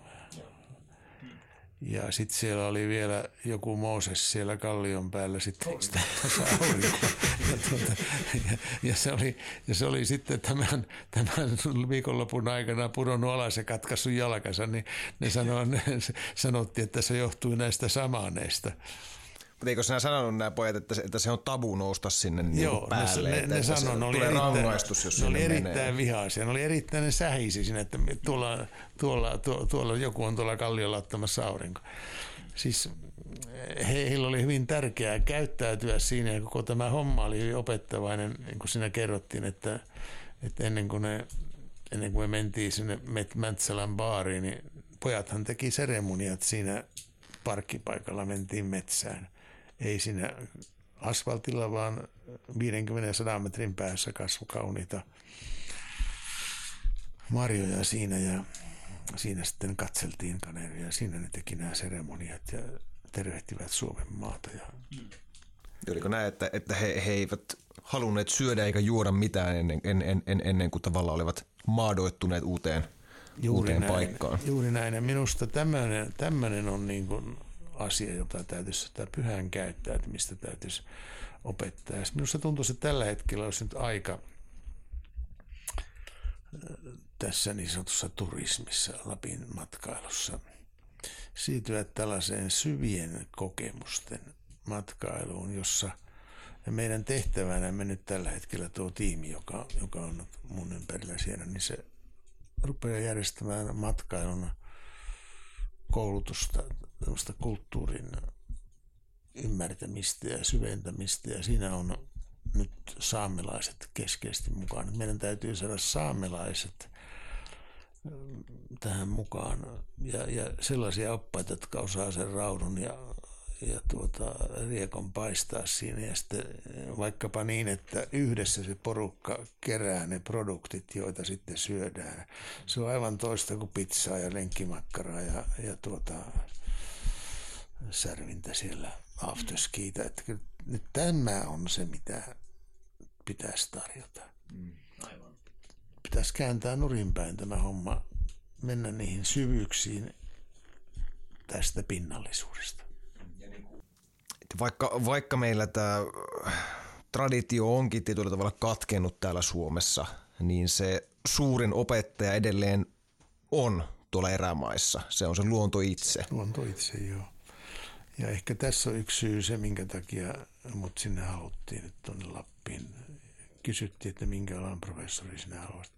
Ja sitten siellä oli vielä joku Mooses siellä kallion päällä sitten ja, tuota, ja, ja, se oli, ja se oli sitten tämän, tämän viikonlopun aikana pudonnut alas ja katkaissut jalkansa, niin ne, sanoi, ne sanottiin, että se johtui näistä samaaneista. Mutta eikö sinä sanonut nämä pojat, että se, että se on tabu nousta sinne niin Joo, päälle? Ne, ne, ne sanoi, ne oli tulee erittäin, rangaistus, jos ne oli erittäin menee. vihaisia. Ne oli erittäin sähisi siinä, että tuolla, tuolla, tuolla, tuolla joku on tuolla kalliolla ottamassa aurinko. Siis he, heillä oli hyvin tärkeää käyttäytyä siinä ja koko tämä homma oli hyvin opettavainen, niin kuin siinä kerrottiin, että, että ennen kuin ne ennen kuin me mentiin sinne Mäntsälän baariin, niin pojathan teki seremoniat siinä parkkipaikalla, mentiin metsään ei siinä asfaltilla, vaan 50-100 metrin päässä kasvukauniita marjoja siinä ja siinä sitten katseltiin kaneria ja siinä ne teki nämä seremoniat ja tervehtivät Suomen maata. Ja... Oliko näin, että, että he, he eivät halunneet syödä eikä juoda mitään ennen, ennen, ennen, ennen kuin tavallaan olivat maadoittuneet uuteen, juuri uuteen näin, paikkaan? Juuri näin. Ja minusta tämmöinen, tämmöinen on niin kuin asia, jota täytyisi sitä pyhän käyttäytymistä täytyisi opettaa. Ja minusta tuntuu, että tällä hetkellä olisi nyt aika äh, tässä niin sanotussa turismissa, Lapin matkailussa, siirtyä tällaiseen syvien kokemusten matkailuun, jossa meidän tehtävänä me nyt tällä hetkellä tuo tiimi, joka, joka on mun ympärillä siellä, niin se rupeaa järjestämään matkailun koulutusta tämmöistä kulttuurin ymmärtämistä ja syventämistä ja siinä on nyt saamelaiset keskeisesti mukaan. Meidän täytyy saada saamelaiset mm, tähän mukaan ja, ja sellaisia oppaita, jotka osaa sen raudun ja, ja tuota, riekon paistaa siinä ja sitten vaikkapa niin, että yhdessä se porukka kerää ne produktit, joita sitten syödään. Se on aivan toista kuin pizzaa ja lenkkimakkaraa ja, ja tuota, särvintä siellä afterskiitä. Että kyllä nyt tämä on se, mitä pitäisi tarjota. Mm, aivan. Pitäisi kääntää nurinpäin tämä homma, mennä niihin syvyyksiin tästä pinnallisuudesta. Vaikka, vaikka meillä tämä traditio onkin tietyllä tavalla katkennut täällä Suomessa, niin se suurin opettaja edelleen on tuolla erämaissa. Se on se luonto itse. Luonto itse, joo. Ja ehkä tässä on yksi syy se, minkä takia mut sinne haluttiin nyt tuonne Lappiin. Kysyttiin, että minkä alan professori sinä haluaisit.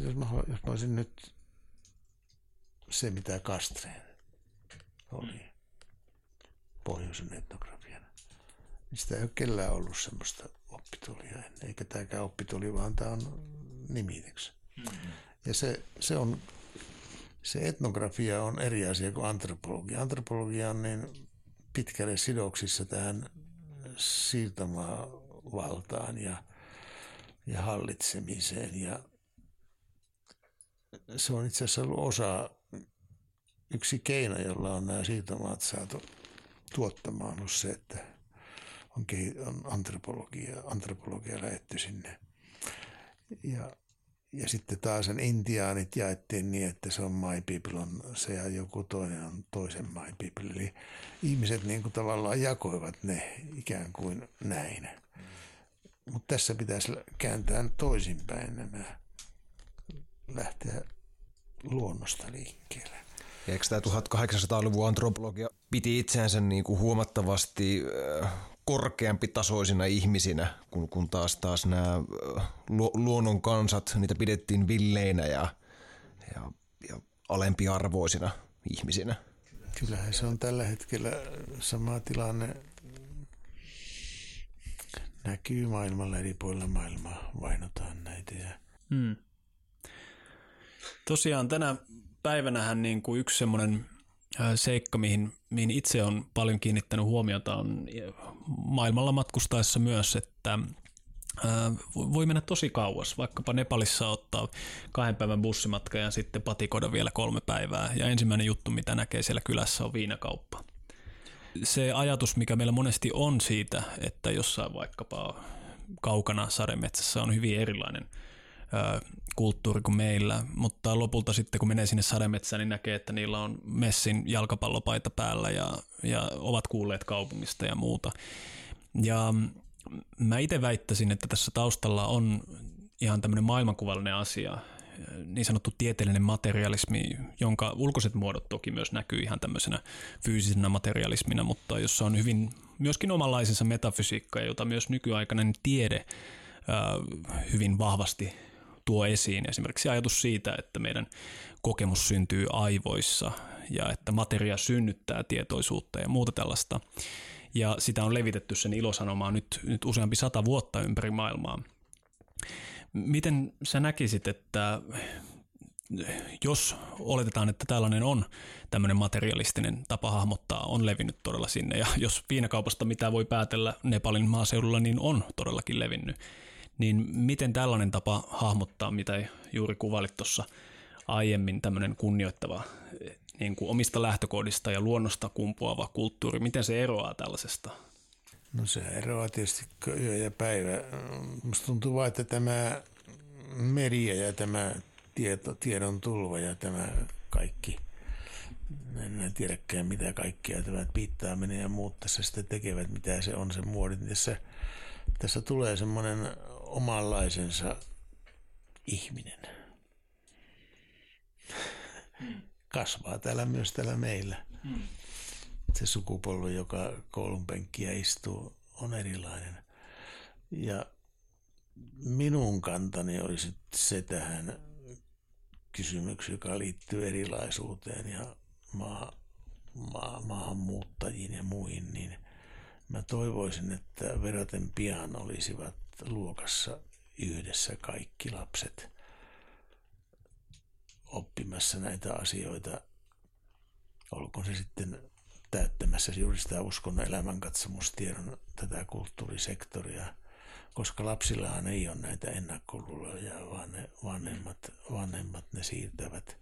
Jos mä, jos mä olisin nyt se, mitä Kastreen oli pohjoisen etnografiana, niin sitä ei ole kellään ollut semmoista oppitulia ennen. Eikä tämäkään oppituli, vaan tämä on nimiteks. Mm-hmm. Ja se, se on se etnografia on eri asia kuin antropologia. Antropologia on niin pitkälle sidoksissa tähän siirtomaavaltaan ja, ja hallitsemiseen. Ja se on itse asiassa ollut osa, yksi keino, jolla on nämä siirtomaat saatu tuottamaan, on se, että on, on antropologia, antropologia lähetty sinne. Ja ja sitten taas sen intiaanit jaettiin niin, että se on my people on se ja joku toinen on toisen my people. Eli ihmiset niin kuin tavallaan jakoivat ne ikään kuin näin. Mutta tässä pitäisi kääntää toisinpäin nämä, lähteä luonnosta liikkeelle. eikö tämä 1800-luvun antropologia piti itseänsä niin kuin huomattavasti äh, korkeampi tasoisina ihmisinä, kun, kun taas, taas nämä lu, luonnon kansat, niitä pidettiin villeinä ja, ja, ja alempiarvoisina ihmisinä. Kyllähän se on tällä hetkellä sama tilanne. Näkyy maailmalla eri puolilla maailmaa, vainotaan näitä. Ja... Hmm. Tosiaan tänä päivänähän niin kuin yksi semmoinen seikka, mihin, mihin itse on paljon kiinnittänyt huomiota, on maailmalla matkustaessa myös, että voi mennä tosi kauas, vaikkapa Nepalissa ottaa kahden päivän bussimatka ja sitten patikoida vielä kolme päivää. Ja ensimmäinen juttu, mitä näkee siellä kylässä, on viinakauppa. Se ajatus, mikä meillä monesti on siitä, että jossain vaikkapa kaukana sademetsässä on hyvin erilainen – kulttuuri kuin meillä, mutta lopulta sitten kun menee sinne sademetsään, niin näkee, että niillä on messin jalkapallopaita päällä ja, ja ovat kuulleet kaupungista ja muuta. Ja mä itse väittäisin, että tässä taustalla on ihan tämmöinen maailmankuvallinen asia, niin sanottu tieteellinen materialismi, jonka ulkoiset muodot toki myös näkyy ihan tämmöisenä fyysisenä materialismina, mutta jossa on hyvin myöskin omanlaisensa metafysiikka, jota myös nykyaikainen tiede hyvin vahvasti tuo esiin esimerkiksi ajatus siitä, että meidän kokemus syntyy aivoissa ja että materia synnyttää tietoisuutta ja muuta tällaista. Ja sitä on levitetty sen ilosanomaa nyt, nyt useampi sata vuotta ympäri maailmaa. Miten sä näkisit, että jos oletetaan, että tällainen on tämmöinen materialistinen tapa hahmottaa, on levinnyt todella sinne, ja jos viinakaupasta mitä voi päätellä Nepalin maaseudulla, niin on todellakin levinnyt, niin miten tällainen tapa hahmottaa, mitä juuri kuvailit tuossa aiemmin, tämmöinen kunnioittava niin kuin omista lähtökohdista ja luonnosta kumpuava kulttuuri, miten se eroaa tällaisesta? No se eroaa tietysti yö ja päivä. Musta tuntuu vaan, että tämä media ja tämä tieto, tiedon tulva ja tämä kaikki, en, tiedäkään mitä kaikkia tämä piittaaminen ja muut tässä sitten tekevät, mitä se on se muodin. Tässä, tässä tulee semmoinen omanlaisensa ihminen. Kasvaa täällä myös täällä meillä. Se sukupolvi, joka koulun penkkiä istuu, on erilainen. Ja minun kantani olisi se tähän kysymykseen, joka liittyy erilaisuuteen ja maa, maa, maahanmuuttajiin ja muihin, niin mä toivoisin, että verraten pian olisivat luokassa yhdessä kaikki lapset oppimassa näitä asioita, olkoon se sitten täyttämässä juuri sitä uskonnon elämänkatsomustiedon tätä kulttuurisektoria, koska lapsillahan ei ole näitä ennakkoluuloja, vaan ne vanhemmat, vanhemmat ne siirtävät.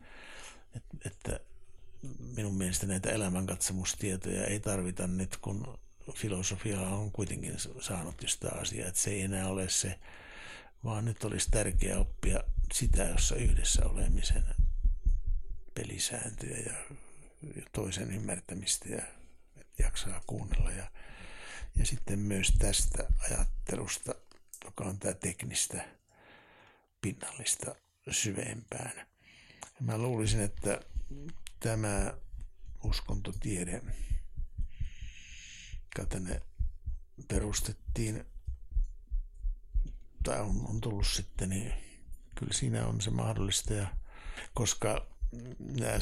Et, että minun mielestä näitä elämänkatsomustietoja ei tarvita nyt, kun filosofia on kuitenkin saanut sitä asiaa, että se ei enää ole se, vaan nyt olisi tärkeää oppia sitä, jossa yhdessä olemisen pelisääntöjä ja toisen ymmärtämistä ja jaksaa kuunnella. Ja, ja sitten myös tästä ajattelusta, joka on tämä teknistä, pinnallista syvempään. Mä luulisin, että tämä uskontotiede joka tänne perustettiin tai on, on tullut sitten, niin kyllä siinä on se mahdollista. Ja, koska minä,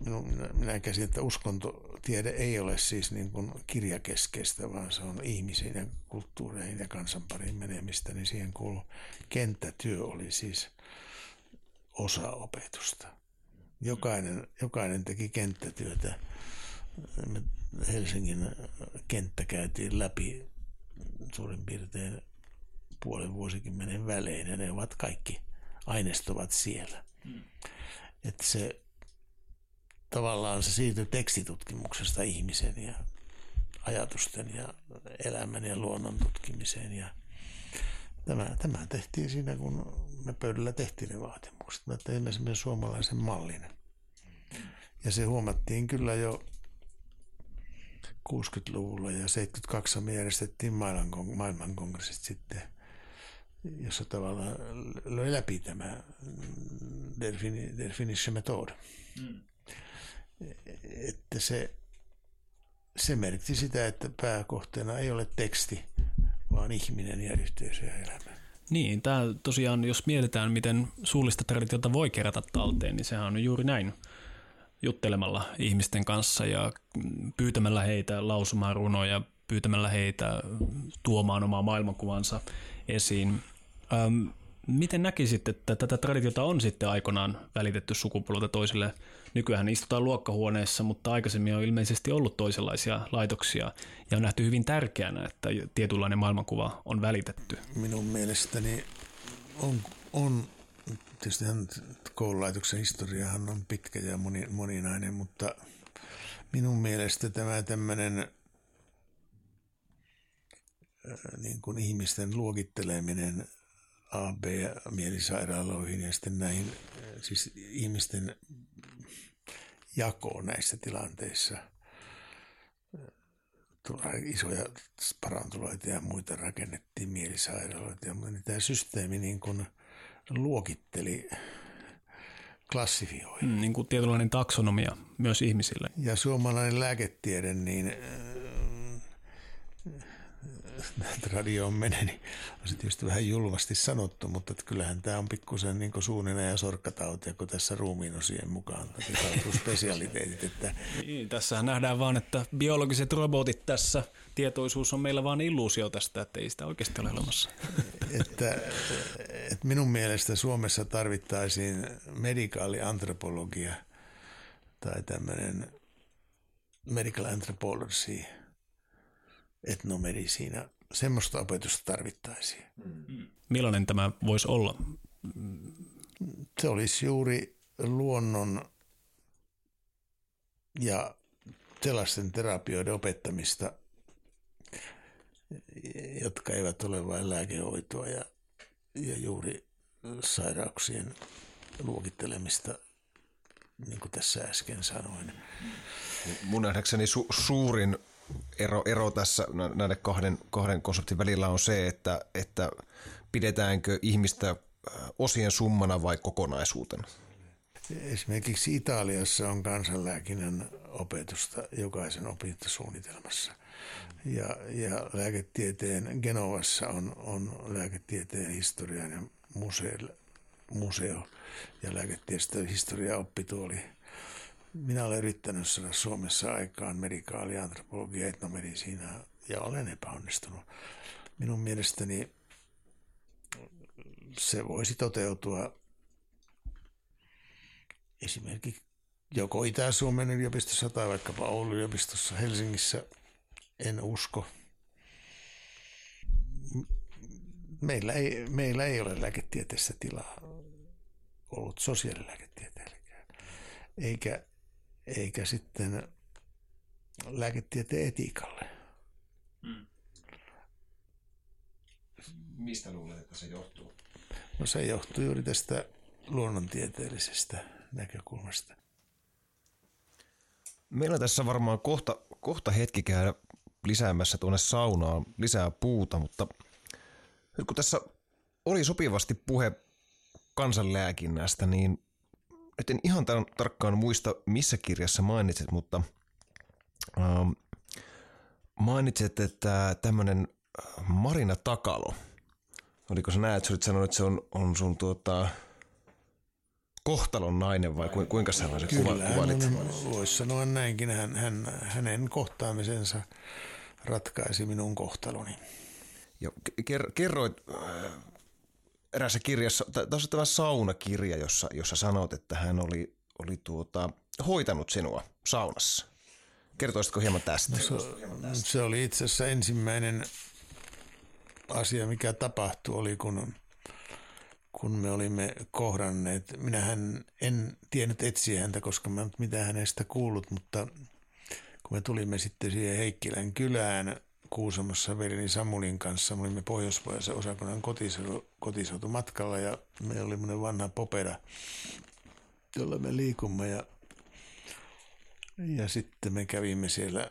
minä, minä käsin, että uskontotiede ei ole siis niin kuin kirjakeskeistä, vaan se on ihmisiin ja kulttuureihin ja kansanpariin menemistä, niin siihen kuuluu kenttätyö oli siis osa opetusta. Jokainen, jokainen teki kenttätyötä. Me Helsingin kenttä käytiin läpi suurin piirtein puolen vuosikymmenen välein ja ne ovat kaikki aineistuvat siellä. Mm. Että se tavallaan se siirtyi tekstitutkimuksesta ihmisen ja ajatusten ja elämän ja luonnon tutkimiseen ja Tämä, tämä tehtiin siinä, kun me pöydällä tehtiin ne vaatimukset. Me teimme semmoisen suomalaisen mallin. Ja se huomattiin kyllä jo 60-luvulla ja 72 me järjestettiin maailmankongressit sitten, jossa tavallaan löi läpi tämä Der Finnische Method. Mm. Että se, se merkitsi sitä, että pääkohteena ei ole teksti, vaan ihminen ja yhteisö ja elämä. Niin, tämä tosiaan, jos mietitään, miten suullista traditiota voi kerätä talteen, niin sehän on juuri näin juttelemalla ihmisten kanssa ja pyytämällä heitä lausumaan runoja, pyytämällä heitä tuomaan omaa maailmankuvansa esiin. Ähm, miten näkisit, että tätä traditiota on sitten aikoinaan välitetty sukupolvelta toiselle? Nykyään istutaan luokkahuoneessa, mutta aikaisemmin on ilmeisesti ollut toisenlaisia laitoksia ja on nähty hyvin tärkeänä, että tietynlainen maailmankuva on välitetty. Minun mielestäni on, on tietysti koululaitoksen historiahan on pitkä ja moni, moninainen, mutta minun mielestä tämä tämmöinen äh, niin kuin ihmisten luokitteleminen A, B mielisairaaloihin ja sitten näihin äh, siis ihmisten jakoon näissä tilanteissa äh, isoja parantuloita ja muita rakennettiin mielisairaaloita ja niin tämä systeemi niin kuin luokitteli klassifioi. Mm, niin kuin tietynlainen taksonomia myös ihmisille. Ja suomalainen lääketiede, niin radioon menee, niin on se tietysti vähän julmasti sanottu, mutta että kyllähän tämä on pikkusen niin suunninen ja sorkkatautia, kun tässä ruumiinosien mukaan spesialiteetit. Että... Niin, tässähän nähdään vaan, että biologiset robotit tässä, tietoisuus on meillä vain illuusio tästä, että ei sitä oikeasti ole olemassa. että, että minun mielestä Suomessa tarvittaisiin medikaaliantropologia tai tämmöinen medical anthropology – etnomedisiina, semmoista opetusta tarvittaisiin. Mm. Millainen tämä voisi olla? Se olisi juuri luonnon ja sellaisten terapioiden opettamista, jotka eivät ole vain lääkehoitoa ja, ja juuri sairauksien luokittelemista, niin kuin tässä äsken sanoin. Mun nähdäkseni su- suurin ero, ero tässä näiden kahden, kahden konseptin välillä on se, että, että pidetäänkö ihmistä osien summana vai kokonaisuutena? Esimerkiksi Italiassa on kansanlääkinnän opetusta jokaisen opintosuunnitelmassa. Ja, ja lääketieteen Genovassa on, on lääketieteen historian ja museo, museo ja lääketieteen historia oppituoli – minä olen yrittänyt saada Suomessa aikaan medikaali, antropologia, etnomedisiina ja olen epäonnistunut. Minun mielestäni se voisi toteutua esimerkiksi joko Itä-Suomen yliopistossa tai vaikkapa Oulun yliopistossa Helsingissä. En usko. Meillä ei, meillä ei ole lääketieteessä tilaa ollut sosiaalilääketieteelläkään. Eikä eikä sitten lääketieteen etiikalle. Hmm. Mistä luulet, että se johtuu? No se johtuu juuri tästä luonnontieteellisestä näkökulmasta. Meillä tässä varmaan kohta, kohta hetki käydä lisäämässä tuonne saunaan lisää puuta, mutta nyt kun tässä oli sopivasti puhe kansanlääkinnästä, niin nyt en ihan tar- tarkkaan muista, missä kirjassa mainitsit, mutta ähm, mainitsit, että tämmöinen äh, Marina Takalo, oliko se näet, että sanonut, että se on, on sun tuota, kohtalon nainen vai kuinka sä se Kyllä, kuvailit? voisi sanoa näinkin. Hän, hän, hänen kohtaamisensa ratkaisi minun kohtaloni. Ja kerroit äh, eräässä kirjassa, tässä on tämä saunakirja, jossa, jossa sanot, että hän oli, oli tuota, hoitanut sinua saunassa. Kertoisitko hieman tästä? No, se, se oli itse asiassa ensimmäinen asia, mikä tapahtui, oli kun, kun me olimme kohdanneet. Minähän en tiennyt etsiä häntä, koska mä en mitään hänestä kuullut, mutta kun me tulimme sitten siihen Heikkilän kylään Kuusamossa veljeni Samulin kanssa. Me olimme pohjois osakunnan kotiseutu, matkalla ja meillä oli semmoinen vanha popeda, jolla me liikumme ja, ja sitten me kävimme siellä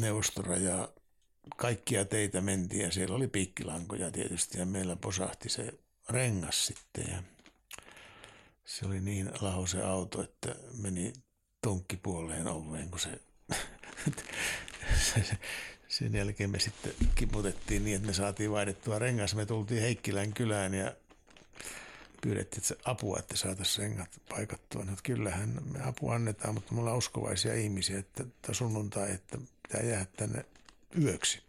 neuvostorajaa kaikkia teitä mentiin ja siellä oli piikkilankoja tietysti ja meillä posahti se rengas sitten ja se oli niin laho se auto, että meni tunkkipuoleen oveen, kun se, sen jälkeen me sitten kiputettiin niin, että me saatiin vaihdettua rengas. Me tultiin Heikkilän kylään ja pyydettiin että apua, että saataisiin rengat paikattua. No, kyllähän me apua annetaan, mutta me ollaan uskovaisia ihmisiä, että, että sunnuntai, että pitää jäädä tänne yöksi.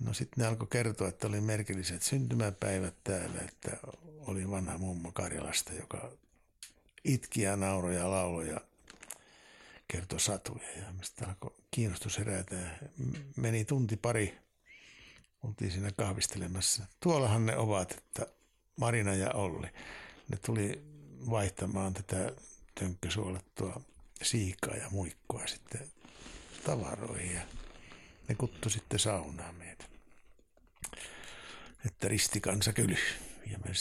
No sitten ne alkoi kertoa, että oli merkilliset syntymäpäivät täällä, että oli vanha mummo Karjalasta, joka itki ja nauroi ja lauloi ja kertoi satuja. Ja sitten alkoi kiinnostus herätä. Meni tunti pari, oltiin siinä kahvistelemassa. Tuollahan ne ovat, että Marina ja Olli. Ne tuli vaihtamaan tätä tönkkösuolattua siikaa ja muikkoa sitten tavaroihin. Ja ne kuttu sitten saunaa meitä. Että ristikansa kyly. Ja mä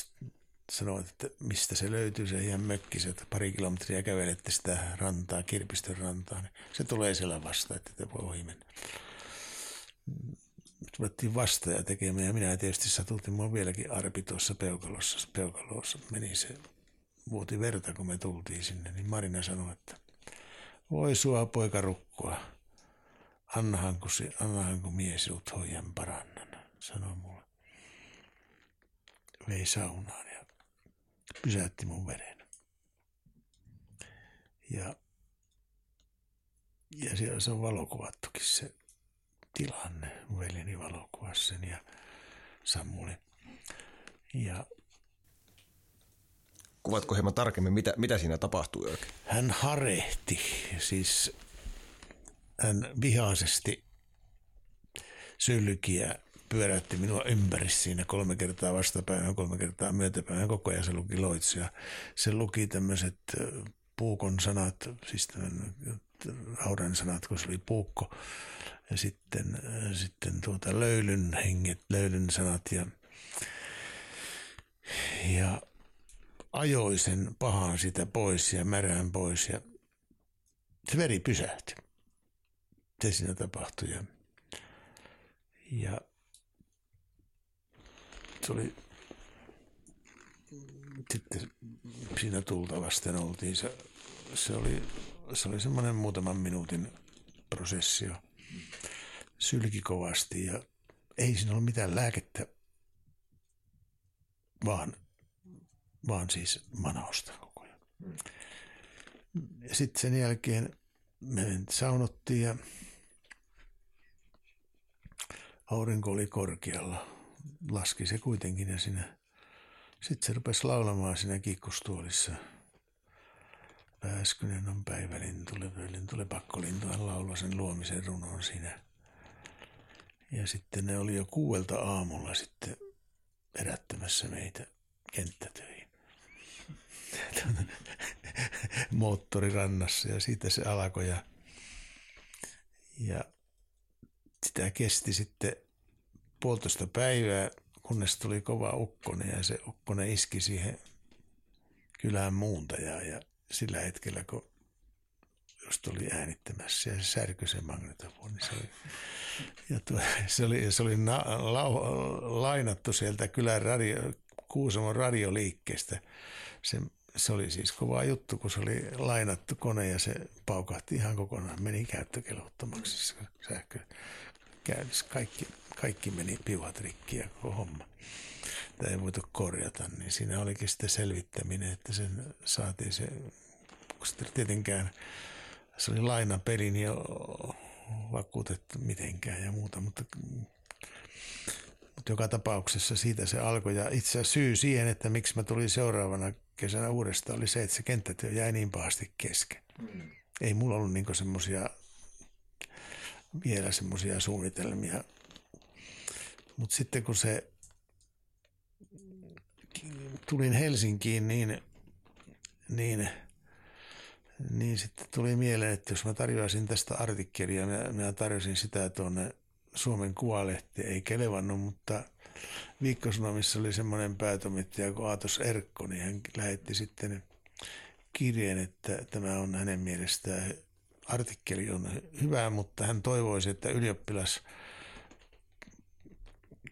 sanoin, että mistä se löytyy se ihan mökki, se, että pari kilometriä kävelette sitä rantaa, Kirpistön rantaa, niin se tulee siellä vasta, että te voi ohi mennä. Tulettiin vasta ja tekemään ja minä tietysti satutin, mulla vieläkin arpi tuossa peukalossa, peukalossa meni se vuoti verta, kun me tultiin sinne, niin Marina sanoi, että voi sua poika rukkua, annahan kun, annahan kun mies sinut hoijan parannan, sanoi mulle. Vei saunaan pysäytti mun veren. Ja, ja siellä se on valokuvattukin se tilanne. Mun veljeni valokuvasi sen ja Sammuli. Ja Kuvatko hieman tarkemmin, mitä, mitä siinä tapahtui oikein? Hän harehti, siis hän vihaisesti sylkiä pyöräytti minua ympäri siinä kolme kertaa vastapäin, kolme kertaa myötäpäin. Koko ajan se luki loitsia. Se luki tämmöiset puukon sanat, siis raudan sanat, kun se oli puukko. Ja sitten, sitten tuota löylyn henget, löylyn sanat ja, ja ajoi sen pahan sitä pois ja märään pois ja se veri pysähtyi. Se siinä tapahtui ja, ja se oli sitten siinä tulta vasten oltiin. Se, se oli, se oli semmoinen muutaman minuutin prosessio. Sylki kovasti ja ei siinä ollut mitään lääkettä, vaan, vaan siis manausta koko ajan. Ja sitten sen jälkeen me saunottiin ja aurinko oli korkealla laski se kuitenkin ja sinä. Sitten se rupesi laulamaan siinä kiikkustuolissa. Pääskynen on päivälintu, tuli pakkolintu, hän lauloi sen luomisen runon siinä. Ja sitten ne oli jo kuuelta aamulla sitten herättämässä meitä kenttätöihin. Moottorirannassa ja siitä se alkoi ja, ja sitä kesti sitten puolitoista päivää, kunnes tuli kova ukkonen ja se ukkonen iski siihen kylään muuntajaa ja sillä hetkellä, kun just oli äänittämässä ja se särkyi se magnetofoni. Se oli, ja tuo, se oli, se oli na, la, lainattu sieltä kylän radio, Kuusamon radioliikkeestä. Se, se oli siis kova juttu, kun se oli lainattu kone ja se paukahti ihan kokonaan, meni käyttökelvottomaksi sähkö. Käydessä kaikki kaikki meni piuhat rikki ja koko homma. Tämä ei voitu korjata, niin siinä olikin sitten selvittäminen, että sen saatiin se, kun sitten tietenkään se oli lainapeli, niin vakuutettu mitenkään ja muuta, mutta, mutta joka tapauksessa siitä se alkoi. Ja itse asiassa syy siihen, että miksi mä tulin seuraavana kesänä uudestaan, oli se, että se kenttätyö jäi niin pahasti kesken. Mm. Ei mulla ollut niin semmoisia vielä semmoisia suunnitelmia mutta sitten kun se tulin Helsinkiin, niin, niin Niin sitten tuli mieleen, että jos mä tarjoaisin tästä artikkelia, minä, minä tarjosin sitä tuonne Suomen Kuvalehti, ei kelevannut, mutta Viikkosanomissa oli semmoinen päätoimittaja kuin Aatos Erkko, niin hän lähetti sitten kirjeen, että tämä on hänen mielestään artikkeli on hyvä, mutta hän toivoisi, että ylioppilas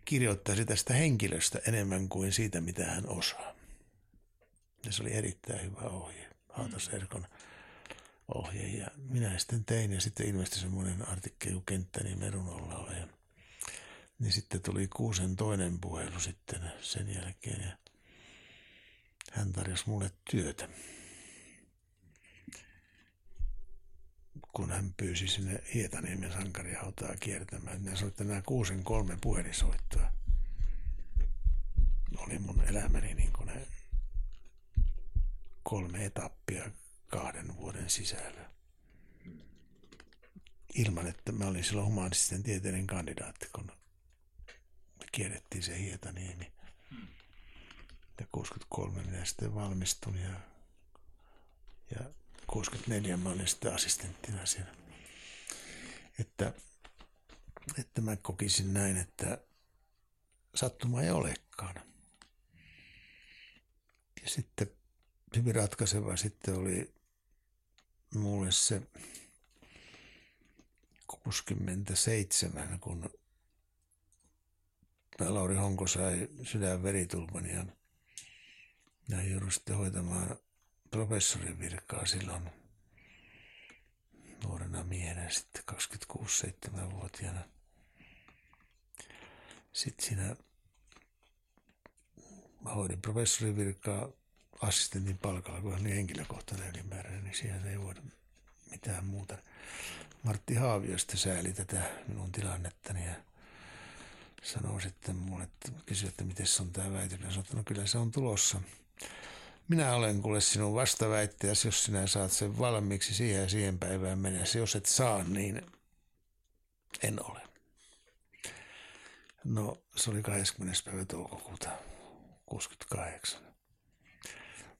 kirjoittaisi tästä henkilöstä enemmän kuin siitä, mitä hän osaa. Ja se oli erittäin hyvä ohje, Aatos Erkon ohje. Ja minä sitten tein ja sitten ilmestyi semmoinen artikkeli Kenttäni Merunolla. Ja niin sitten tuli Kuusen toinen puhelu sitten sen jälkeen ja hän tarjosi mulle työtä. Kun hän pyysi sinne Hietaniemen sankarihautaa kiertämään. Ne soitti nämä kuusen kolme puhelisoittoa. Oli mun elämäni niin kuin ne kolme etappia kahden vuoden sisällä. Ilman, että mä olin silloin humanistisen tieteiden kandidaatti, kun kierrettiin se Hietaniemi. Ja 63 minä sitten valmistun ja, ja 64 mä olin sitten assistenttina siellä. Että, että mä kokisin näin, että sattuma ei olekaan. Ja sitten hyvin ratkaiseva sitten oli mulle se 67, kun Lauri Honko sai sydänveritulman ja minä joudun sitten hoitamaan professorin virkaa silloin nuorena miehenä sitten 26-7-vuotiaana. Sitten siinä mä hoidin professorin virkaa assistentin palkalla, kun hän oli henkilökohtainen ylimääräinen, niin siihen ei voida mitään muuta. Martti Haavio sitten sääli tätä minun tilannettani ja sanoi sitten mulle, että kysyi, että miten on tämä. Mä sanoin, että no kyllä se on tulossa. Minä olen kuule sinun vastaväitteesi, jos sinä saat sen valmiiksi siihen ja siihen päivään mennessä. Jos et saa, niin en ole. No, se oli 20. päivä toukokuuta 68.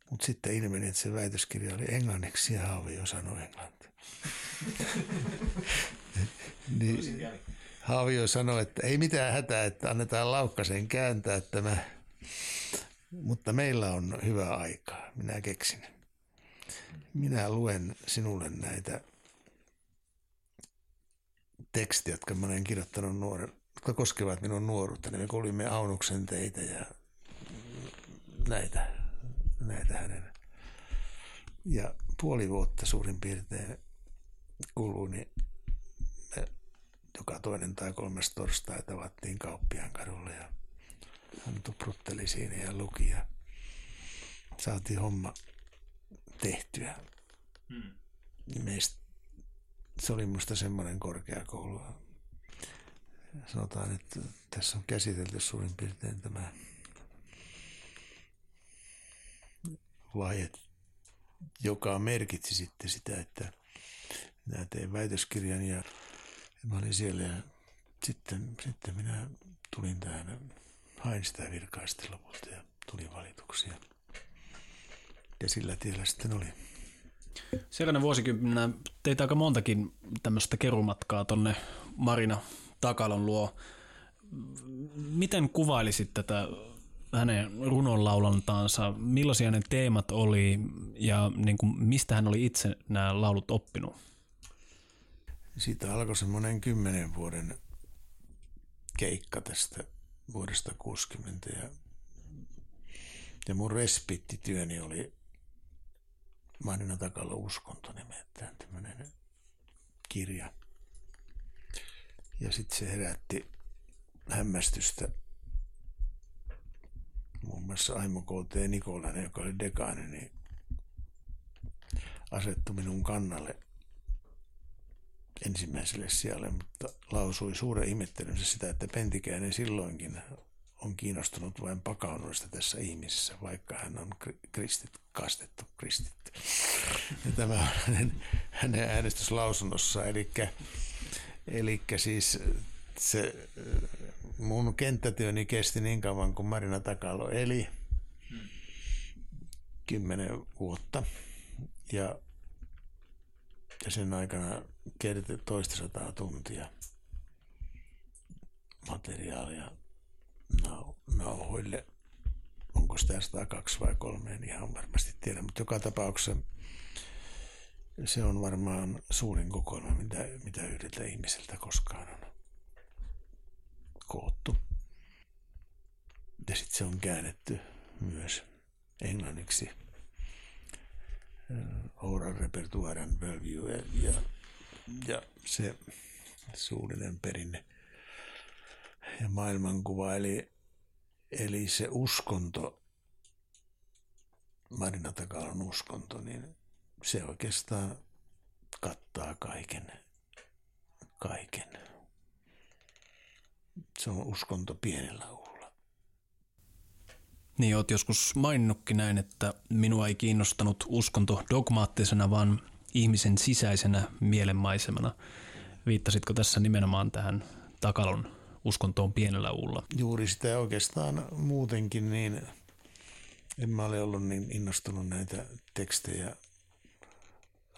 Mutta sitten ilmeni, että se väitöskirja oli englanniksi ja Haavio sanoi englantia. niin, Haavio sanoi, että ei mitään hätää, että annetaan Laukkasen kääntää tämä mutta meillä on hyvä aikaa. Minä keksin. Minä luen sinulle näitä tekstiä, jotka mä olen kirjoittanut nuoren, jotka koskevat minun nuoruutta. Me kuulimme Aunuksen teitä ja näitä, näitä hänen. Ja puoli vuotta suurin piirtein kuluu, niin me joka toinen tai kolmas torstai tavattiin Kauppiaan kadulla ja hän tuprutteli siinä ja luki ja saatiin homma tehtyä. Hmm. Meistä, se oli musta semmoinen korkeakoulu. Sanotaan, että tässä on käsitelty suurin piirtein tämä vaihe, joka merkitsi sitten sitä, että minä tein väitöskirjan ja mä olin siellä ja sitten, sitten minä tulin tähän hain sitä lopulta ja tuli valituksia. Ja sillä tiellä sitten oli. Seuraavana vuosikymmenenä teit aika montakin tämmöistä kerumatkaa tonne Marina Takalon luo. Miten kuvailisit tätä hänen runonlaulantaansa? Millaisia ne teemat oli ja niin kuin, mistä hän oli itse nämä laulut oppinut? Siitä alkoi semmoinen kymmenen vuoden keikka tästä vuodesta 60 ja, ja mun respittityöni oli Marina Takalla uskonto nimeltään tämmöinen kirja. Ja sitten se herätti hämmästystä muun muassa Aimo K.T. Nikolainen, joka oli dekaani, niin asettui minun kannalle ensimmäiselle sijalle, mutta lausui suuren ihmettelynsä sitä, että Pentikäinen silloinkin on kiinnostunut vain pakaunuista tässä ihmisessä, vaikka hän on kristit, kastettu kristitty. Ja tämä on hänen, hänen äänestyslausunnossa, eli, siis se mun kenttätyöni kesti niin kauan kuin Marina Takalo eli kymmenen vuotta. Ja ja sen aikana kertyi toista sataa tuntia materiaalia nauhoille. Onko sitä 102 vai 3, en ihan varmasti tiedä, mutta joka tapauksessa se on varmaan suurin kokoelma, mitä, mitä yhdeltä ihmiseltä koskaan on koottu. Ja sitten se on käännetty myös englanniksi Oral Repertoire and Value ja, ja se suullinen perinne ja maailmankuva, eli, eli se uskonto, Marina Takalan uskonto, niin se oikeastaan kattaa kaiken. Kaiken. Se on uskonto pienellä. Niin, oot joskus maininnutkin näin, että minua ei kiinnostanut uskonto dogmaattisena, vaan ihmisen sisäisenä mielenmaisemana. Viittasitko tässä nimenomaan tähän Takalon uskontoon pienellä uulla? Juuri sitä oikeastaan muutenkin, niin en mä ole ollut niin innostunut näitä tekstejä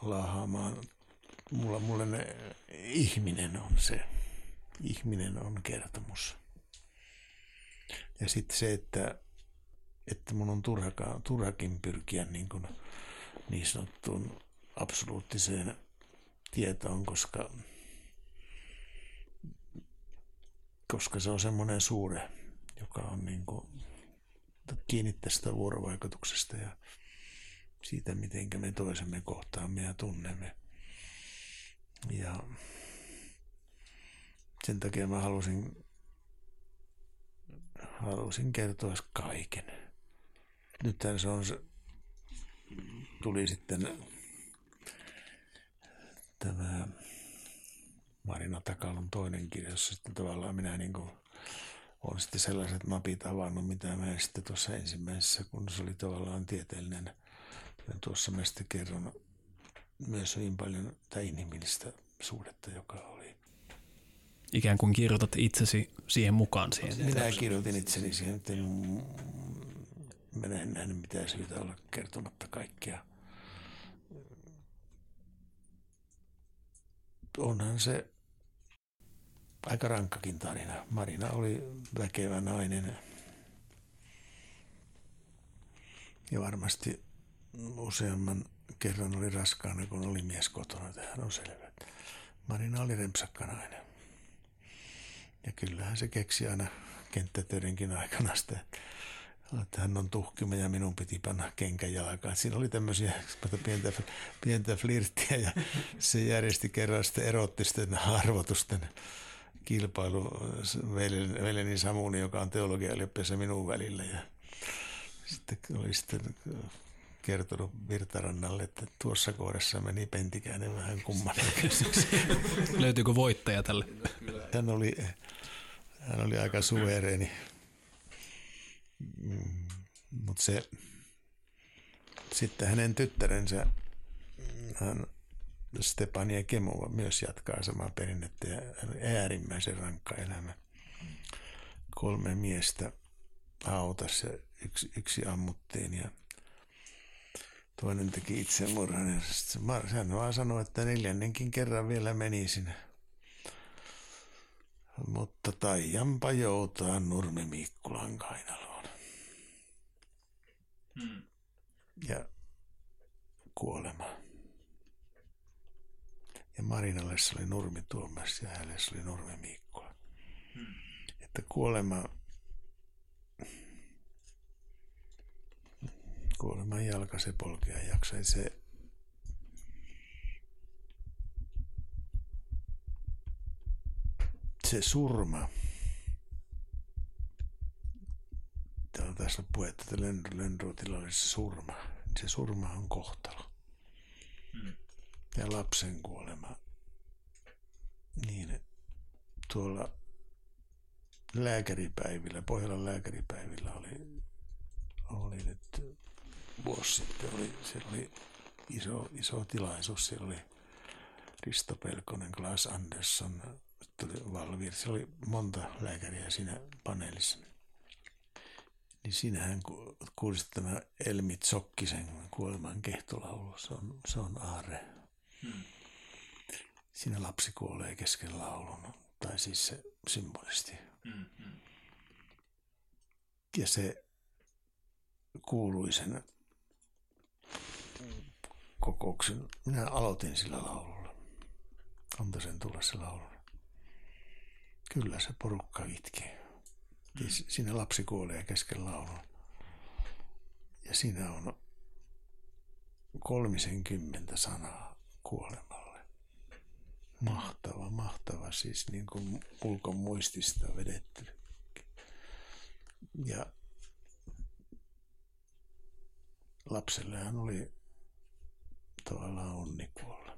laahaamaan. Mulla, mulle ne, ihminen on se. Ihminen on kertomus. Ja sitten se, että, että mun on turhakaan, turhakin pyrkiä niin, kuin niin sanottuun absoluuttiseen tietoon, koska, koska se on semmoinen suure, joka on niin kuin kiinni tästä vuorovaikutuksesta ja siitä, miten me toisemme kohtaamme ja tunnemme. Ja sen takia mä halusin, halusin kertoa kaiken. Nythän se on se, tuli sitten tämä Marina Takalon toinen kirja, jossa sitten tavallaan minä niin kuin on sitten sellaiset mapit avannut, mitä mä en sitten tuossa ensimmäisessä, kun se oli tavallaan tieteellinen ja tuossa mä sitten kerron myös hyvin paljon tai inhimillistä suhdetta, joka oli. Ikään kuin kirjoitat itsesi siihen mukaan siihen. Minä kirjoitin itseni siihen, että minä en nähnyt mitään syytä olla kertomatta kaikkea. Onhan se aika rankkakin tarina. Marina oli väkevä nainen ja varmasti useamman kerran oli raskaana, kun oli mies kotona. Tähän on selvä. Marina oli rempsakka nainen. Ja kyllähän se keksi aina kenttätöidenkin aikana sitä, että hän on tuhkima ja minun piti panna kenkän jalkaan. Siinä oli tämmöisiä pientä, pientä flirttiä ja se järjesti kerran sitten erottisten arvotusten kilpailu veljeni Samuni, joka on teologia minun välillä. Ja sitten oli sitten kertonut Virtarannalle, että tuossa kohdassa meni Pentikäinen vähän kumman Löytyykö voittaja tälle? Hän oli, hän oli aika suvereeni. Mm, Mutta se, sitten hänen tyttärensä, hän Stepania Kemova myös jatkaa samaa perinnettä ja äärimmäisen rankka elämä. Kolme miestä autossa, yksi, yksi ammuttiin ja Toinen teki itsemurhan ja hän vaan sanoi, että neljännenkin kerran vielä menisin. Mutta taijanpa joutaa Nurmi Mikkulan kainaloon. Hmm. Ja kuolema. Ja Marinalle se oli Nurmi Tuomas ja hänelle se oli Nurmi Mikkula. Hmm. Että kuolema kuoleman jalka se polkea jaksa. Se, se surma, täällä tässä on puhetta, että Lönnruutilla oli se surma. Se surma on kohtalo. Mm. Ja lapsen kuolema. Niin, tuolla lääkäripäivillä, Pohjolan lääkäripäivillä oli, oli nyt vuosi sitten oli, siellä oli iso, iso tilaisuus. Siellä oli Risto Pelkonen, Klaas Andersson, tuli Valvir. Siellä oli monta lääkäriä siinä paneelissa. Niin siinähän kuulisit tämä Elmi Zokkisen kuoleman kehtolaulu. Se on, se on aare. Hmm. siinä lapsi kuolee kesken laulun, tai siis se symbolisti. Mm-hmm. Ja se kuului sen kokouksen. Minä aloitin sillä laululla. Antoisen tulla se laulu. Kyllä se porukka itki. Mm. Siinä lapsi kuolee kesken laulun. Ja siinä on kolmisen kymmentä sanaa kuolemalle. Mahtava, mahtava, siis niin kuin ulkomuistista vedetty. Ja lapsellehan oli tavallaan onni kuolla.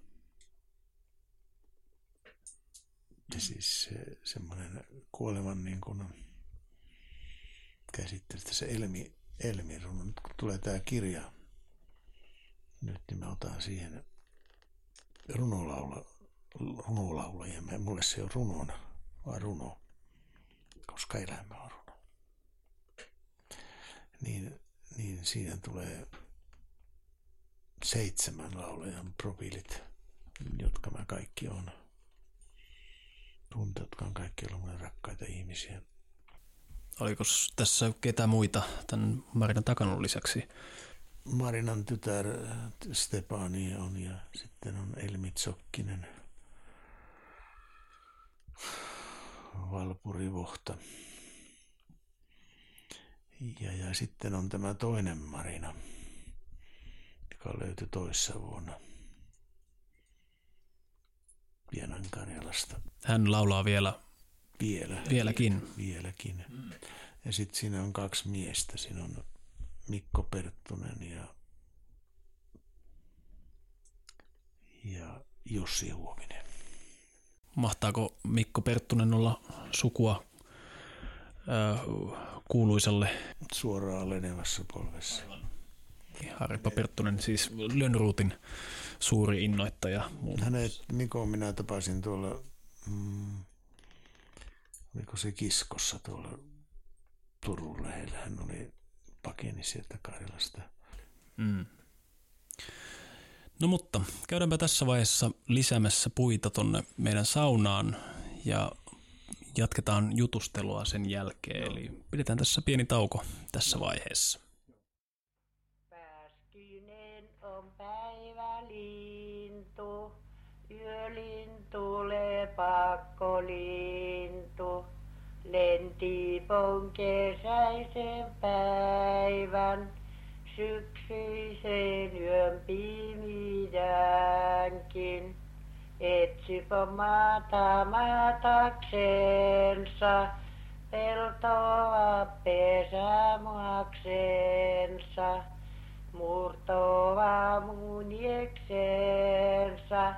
Ja siis se, semmoinen kuoleman niin kuin käsittely, se Elmi, Elmi runo, nyt kun tulee tämä kirja, nyt niin mä otan siihen runolaula, runolaulajia. Mulle se on runona, vaan runo, koska elämä on runo. Niin, niin siinä tulee seitsemän laulajan profiilit, jotka mä kaikki on. Tunteet, jotka on kaikki ollut mulle rakkaita ihmisiä. Oliko tässä ketä muita tämän Marinan takanun lisäksi? Marinan tytär Stepani on ja sitten on Elmi Tsokkinen, Valpuri Vohta. Ja, ja sitten on tämä toinen Marina, joka löytyi toissa vuonna Pienan Karjalasta. Hän laulaa vielä vielä. Vieläkin. Vieläkin. Ja sitten siinä on kaksi miestä. Siinä on Mikko Perttunen ja, ja Jussi Huominen. Mahtaako Mikko Perttunen olla sukua äh, kuuluisalle? Suoraan lenevässä polvessa. Harippa Perttunen, siis Lönnruutin suuri innoittaja. Hänet Mikko minä tapasin tuolla, mm, oliko se Kiskossa tuolla Turun lähellä. Hän oli pakeni sieltä Karjalasta. Mm. No mutta käydäänpä tässä vaiheessa lisäämässä puita tonne meidän saunaan ja jatketaan jutustelua sen jälkeen. Eli pidetään tässä pieni tauko tässä vaiheessa. Pääskinen on päivälintu. Lentipon kesäisen päivän, syksyisen yön pimiänkin. Etsipä maata mataksensa, peltoa pesämuaksensa, murtoa munieksensa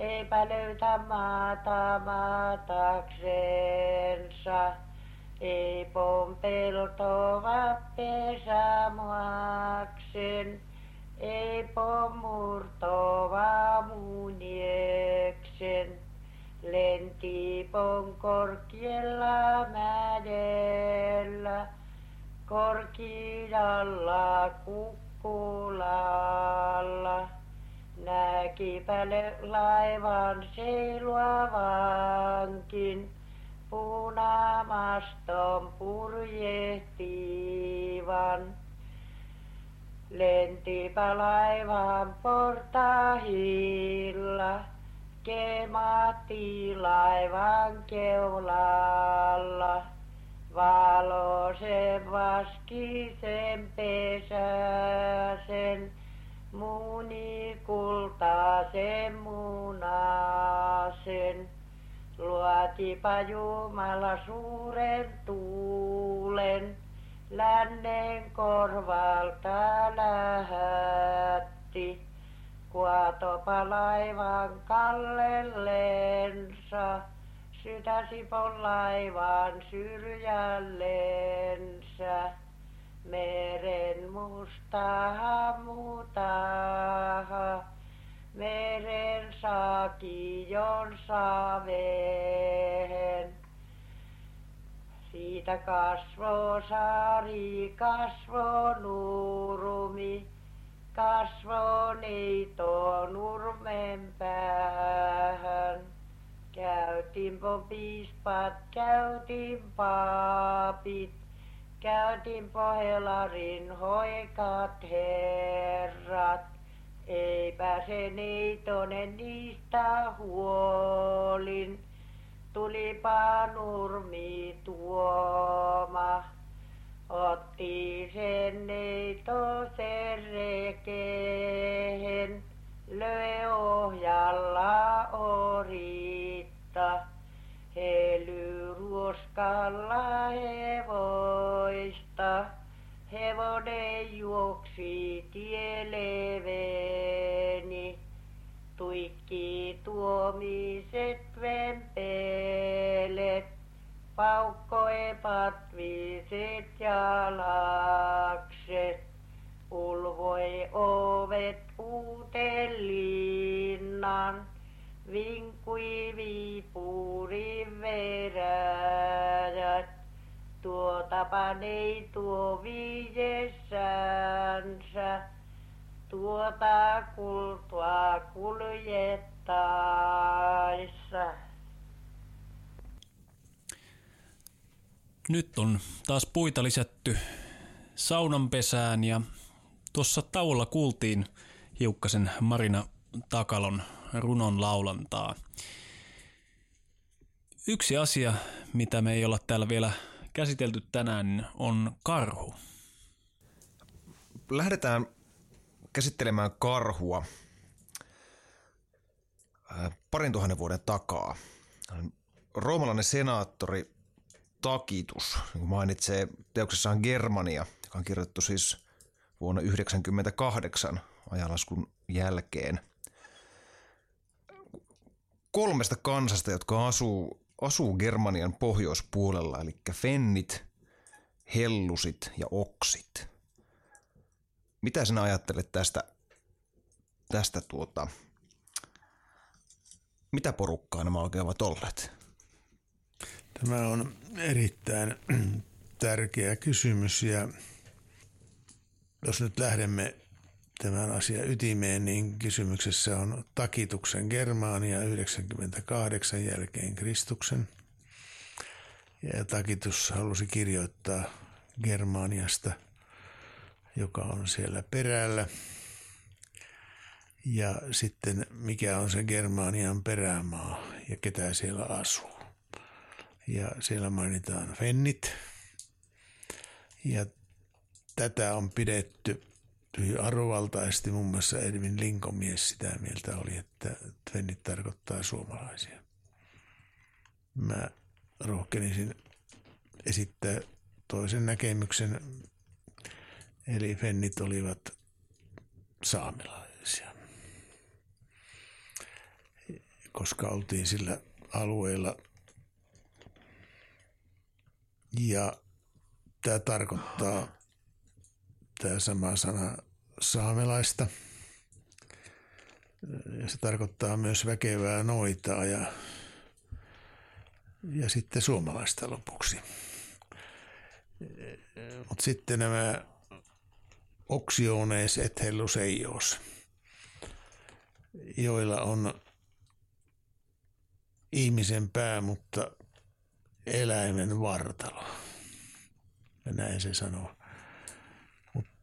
eipä löytä maata maataksensa. Ei pompeltova pesämuaksen, ei pomurtova munieksen. Lentipon korkealla mädellä, korkealla kukkulalla. Näkipä laivan seiluavankin, punamaston purjehtivan. Lentipä laivan portahilla, kematti laivan keulalla. Valoisen vaskisen pesäsen, muni kultaisen munasen. Luotipa Jumala suuren tuulen, lännen korvalta lähetti. Kuatopa laivan kallellensa, sytäsipon laivan syrjällensä meren mustaha mutaha, meren saakijon saveen. Siitä kasvo saari, kasvo nurmi, kasvo neito nurmen päähän. Käytiinpä piispat, käytiin paapit, käytiinpä helarin hoikat herrat. Eipä se neitonen niistä huolin, tulipa nurmi tuoma. Otti sen neito sen rekeen, löi ohjalla oritta. Hely ruoskalla hevoista, hevonen juoksi tielle veni. Tuikki tuomiset vempelet, paukkoi patviset jalakset. Ulvoi ovet uuteen linnan, vinkui viipurin veräjät. Tuotapa ei tuo viidessänsä, tuota kultua kuljettaessa. Nyt on taas puita lisätty saunanpesään ja tuossa tauolla kuultiin hiukkasen Marina Takalon runon laulantaa. Yksi asia, mitä me ei olla täällä vielä käsitelty tänään, on karhu. Lähdetään käsittelemään karhua äh, parin tuhannen vuoden takaa. Roomalainen senaattori Takitus mainitsee teoksessaan Germania, joka on kirjoitettu siis vuonna 1998 ajanlaskun jälkeen. Kolmesta kansasta, jotka asuu, asuu Germanian pohjoispuolella, eli fennit, hellusit ja oksit. Mitä sinä ajattelet tästä, tästä tuota, mitä porukkaa nämä oikein ovat olleet? Tämä on erittäin tärkeä kysymys ja jos nyt lähdemme tämän asian ytimeen, niin kysymyksessä on takituksen Germania 98 jälkeen Kristuksen. Ja takitus halusi kirjoittaa Germaniasta, joka on siellä perällä. Ja sitten mikä on se Germanian perämaa ja ketä siellä asuu. Ja siellä mainitaan fennit. Ja tätä on pidetty hyvin arvovaltaisesti. Muun muassa Edwin Linkomies sitä mieltä oli, että fennit tarkoittaa suomalaisia. Mä rohkenisin esittää toisen näkemyksen, eli fennit olivat saamelaisia. Koska oltiin sillä alueella ja tämä tarkoittaa tämä sama sana saamelaista. Ja se tarkoittaa myös väkevää noitaa ja, ja sitten suomalaista lopuksi. Mutta sitten nämä oksiones et helluseios, joilla on ihmisen pää, mutta eläimen vartalo. Ja näin se sanoo.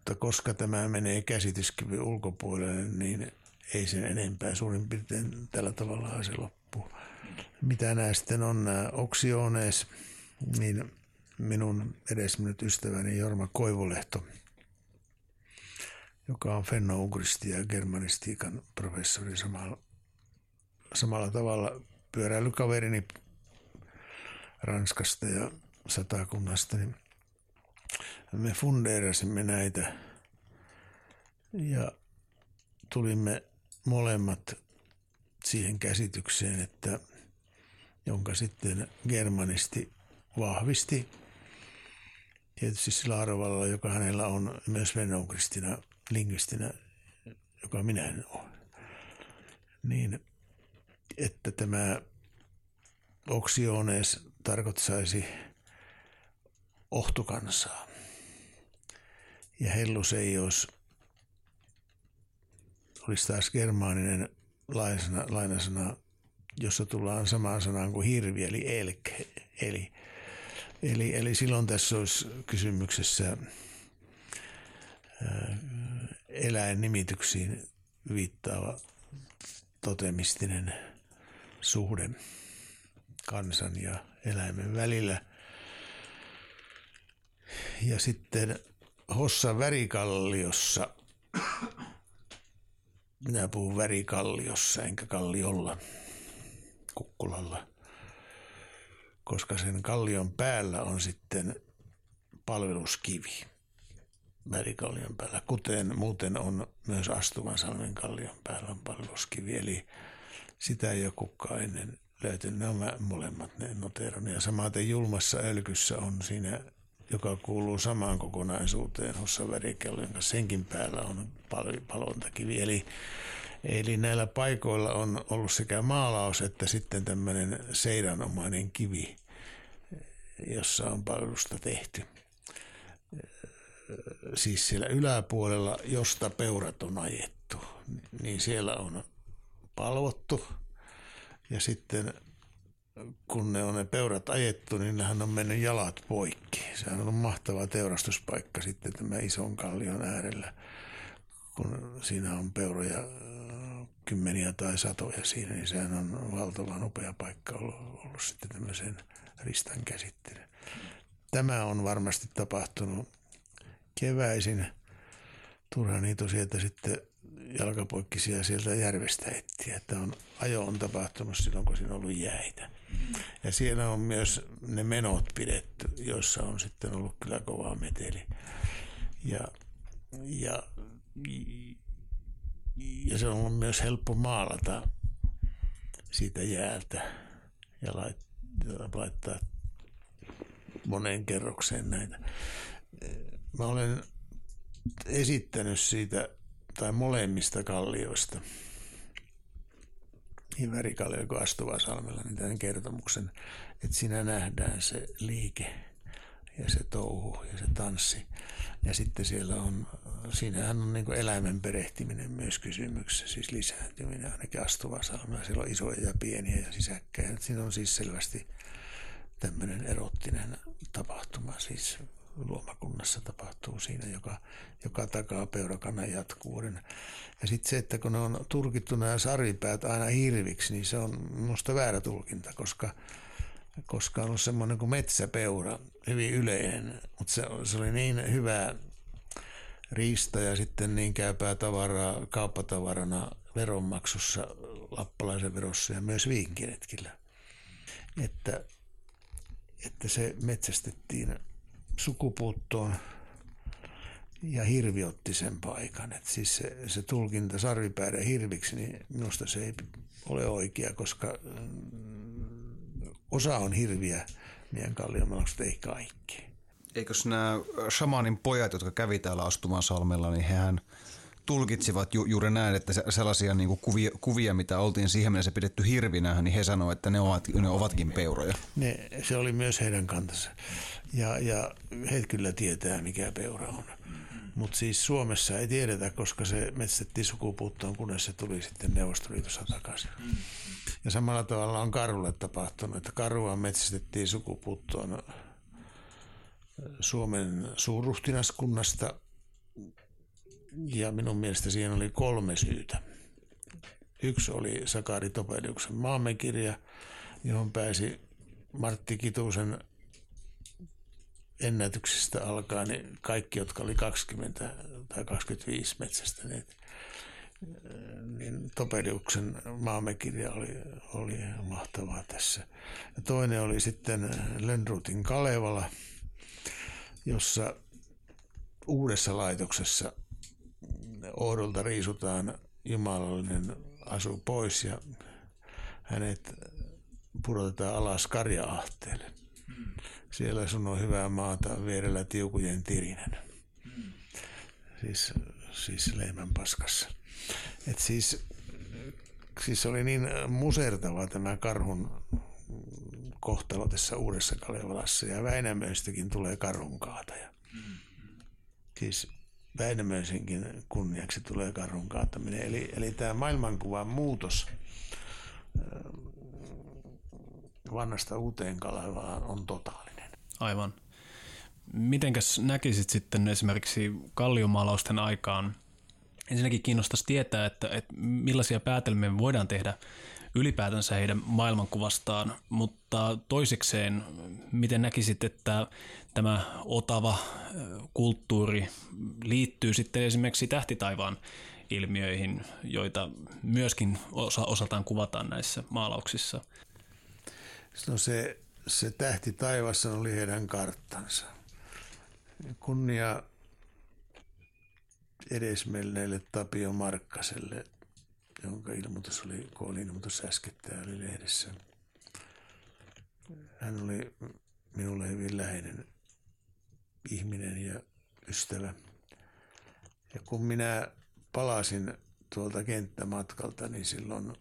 Mutta koska tämä menee käsityskyvyn ulkopuolelle, niin ei sen enempää suurin piirtein tällä tavalla se loppuu. Mitä nämä sitten on nämä oksiones, niin minun edesmennyt ystäväni Jorma Koivulehto, joka on fennougristi ja germanistiikan professori samalla, samalla tavalla pyöräilykaverini Ranskasta ja satakunnasta, niin me fundeerasimme näitä ja tulimme molemmat siihen käsitykseen, että jonka sitten germanisti vahvisti. Tietysti sillä arvolla, joka hänellä on myös venäukristina, lingvistinä, joka minä en ole. Niin, että tämä oksiones tarkoittaisi ohtukansaa. Ja helluseios olisi taas germaaninen lainasana, lainasana jossa tullaan samaan sanaan kuin hirvi, eli elk. Eli, eli, eli silloin tässä olisi kysymyksessä eläinnimityksiin viittaava totemistinen suhde kansan ja eläimen välillä. Ja sitten Hossa värikalliossa, minä puhun värikalliossa enkä kalliolla, Kukkulalla, koska sen kallion päällä on sitten palveluskivi värikallion päällä, kuten muuten on myös Astuvan salmen kallion päällä on palveluskivi, eli sitä ei ole kukaan ennen löytynyt. Ne on molemmat ne noteron. Ja samaten julmassa ölkyssä on siinä, joka kuuluu samaan kokonaisuuteen Hossan värikellon kanssa. Senkin päällä on pal- palontakivi. Eli, eli näillä paikoilla on ollut sekä maalaus että sitten tämmöinen seidanomainen kivi, jossa on palvelusta tehty. Siis siellä yläpuolella, josta peurat on ajettu, niin siellä on palvottu – ja sitten kun ne on ne peurat ajettu, niin nehän on mennyt jalat poikki. Sehän on mahtava teurastuspaikka sitten tämän ison kallion äärellä, kun siinä on peuroja äh, kymmeniä tai satoja siinä, niin sehän on valtavan upea paikka ollut, ollut sitten tämmöisen ristan käsittely. Tämä on varmasti tapahtunut keväisin. Turha niitä sieltä sitten jalkapoikkisia sieltä järvestä etsiä. Että on, ajo on tapahtunut silloin, kun siinä on ollut jäitä. Ja siellä on myös ne menot pidetty, joissa on sitten ollut kyllä kovaa meteli. Ja, ja, ja se on ollut myös helppo maalata siitä jäältä ja laittaa moneen kerrokseen näitä. Mä olen esittänyt siitä tai molemmista kallioista, niin värikallio kuin salmella, niin tämän kertomuksen, että siinä nähdään se liike ja se touhu ja se tanssi. Ja sitten siellä on, siinähän on niin eläimen perehtiminen myös kysymyksessä, siis lisääntyminen ainakin salmella. Siellä on isoja ja pieniä ja sisäkkäin. Siinä on siis selvästi tämmöinen erottinen tapahtuma, siis luomakunnassa tapahtuu siinä, joka, joka takaa peurakannan jatkuvuuden. Ja sitten se, että kun ne on turkittu nämä saripäät aina hirviksi, niin se on minusta väärä tulkinta, koska, koska on ollut semmoinen kuin metsäpeura, hyvin yleinen, mutta se, se oli niin hyvää riista ja sitten niin käypää tavaraa kauppatavarana veronmaksussa, lappalaisen verossa ja myös viinkiretkillä, että, että se metsästettiin sukupuuttoon ja hirvi otti sen paikan. Et siis se, se tulkinta sarvipäärä hirviksi, niin minusta se ei ole oikea, koska mm, osa on hirviä meidän kalliomalakset, ei kaikki. Eikös nämä shamanin pojat, jotka kävi täällä Astuman salmella, niin hehän tulkitsivat ju, juuri näin, että sellaisia niin kuin kuvia, kuvia, mitä oltiin siihen mennessä pidetty hirvinä, niin he sanoivat, että ne, ovat, ne ovatkin peuroja. Ne, se oli myös heidän kantansa. Ja, ja he kyllä tietää, mikä peura on. Mutta siis Suomessa ei tiedetä, koska se metsätettiin sukupuuttoon, kunnes se tuli sitten Neuvostoliitossa takaisin. Ja samalla tavalla on karulle tapahtunut, että karua metsästettiin sukupuuttoon Suomen suurruhtinaskunnasta. Ja minun mielestä siihen oli kolme syytä. Yksi oli Sakari Topeliuksen maamekirja, johon pääsi Martti Kitusen ennätyksestä alkaen niin kaikki, jotka oli 20 tai 25 metsästäneet, niin Topeliuksen maamekirja oli, oli mahtavaa tässä. Ja toinen oli sitten Lönnrutin Kalevala, jossa uudessa laitoksessa Oodolta riisutaan jumalallinen asu pois ja hänet pudotetaan alas karjaahteelle. Siellä sun on hyvää maata vierellä tiukujen tirinen. Siis, siis leimän paskassa. Et siis, siis oli niin musertava tämä karhun kohtalo tässä uudessa Kalevalassa ja Väinämöistäkin tulee karhun kaataja. Siis Väinämöisenkin kunniaksi tulee karhun kaataminen. Eli, eli tämä maailmankuvan muutos Vannasta uuteen Kalevalaan on totaalinen. Aivan. Mitenkäs näkisit sitten esimerkiksi kalliomaalausten aikaan? Ensinnäkin kiinnostaisi tietää, että, että millaisia päätelmiä voidaan tehdä ylipäätänsä heidän maailmankuvastaan, mutta toisekseen, miten näkisit, että tämä otava kulttuuri liittyy sitten esimerkiksi tähtitaivaan ilmiöihin, joita myöskin osa, osataan kuvataan näissä maalauksissa? No se, se tähti taivassa oli heidän karttansa. Kunnia edesmenneelle Tapio Markkaselle, jonka ilmoitus oli, kun ilmoitus äskettäin oli lehdessä. Hän oli minulle hyvin läheinen ihminen ja ystävä. Ja kun minä palasin tuolta kenttämatkalta, niin silloin,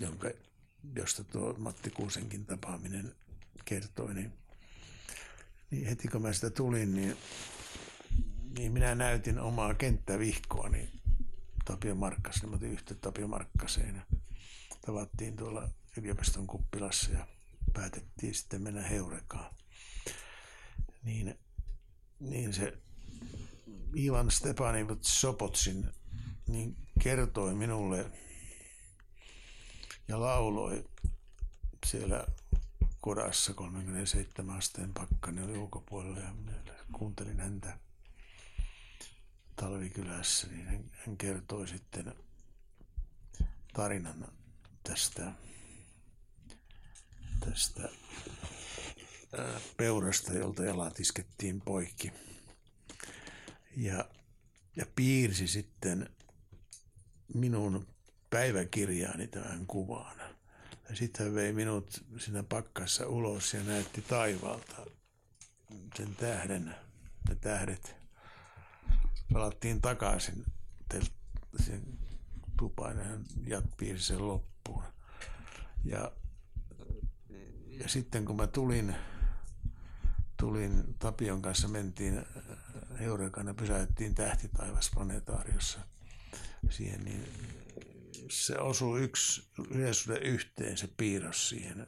jonka, josta tuo Matti Kuusenkin tapaaminen kertoi, niin, niin heti kun mä sitä tulin, niin, niin minä näytin omaa kenttävihkoani niin Tapio Markkas, niin mä otin yhtä Tapio Markkaseen ja tavattiin tuolla yliopiston kuppilassa ja päätettiin sitten mennä Heurekaan. Niin, niin se Ivan Stepanivut Sopotsin niin kertoi minulle ja lauloi siellä kodassa 37 asteen pakkani oli ulkopuolella ja kuuntelin häntä talvikylässä, niin hän, kertoi sitten tarinan tästä, tästä peurasta, jolta jalat iskettiin poikki. Ja, ja piirsi sitten minun päiväkirjaani tämän kuvan. Ja sitten hän vei minut siinä pakkassa ulos ja näytti taivaalta sen tähden, ne tähdet palattiin takaisin sen tupaan ja hän piirsi sen loppuun. Ja, ja sitten kun mä tulin, tulin Tapion kanssa, mentiin Heurekana, pysäyttiin tähtitaivas planetaariossa siihen, niin se osui yksi yleisyyden yhteen, se piirros siihen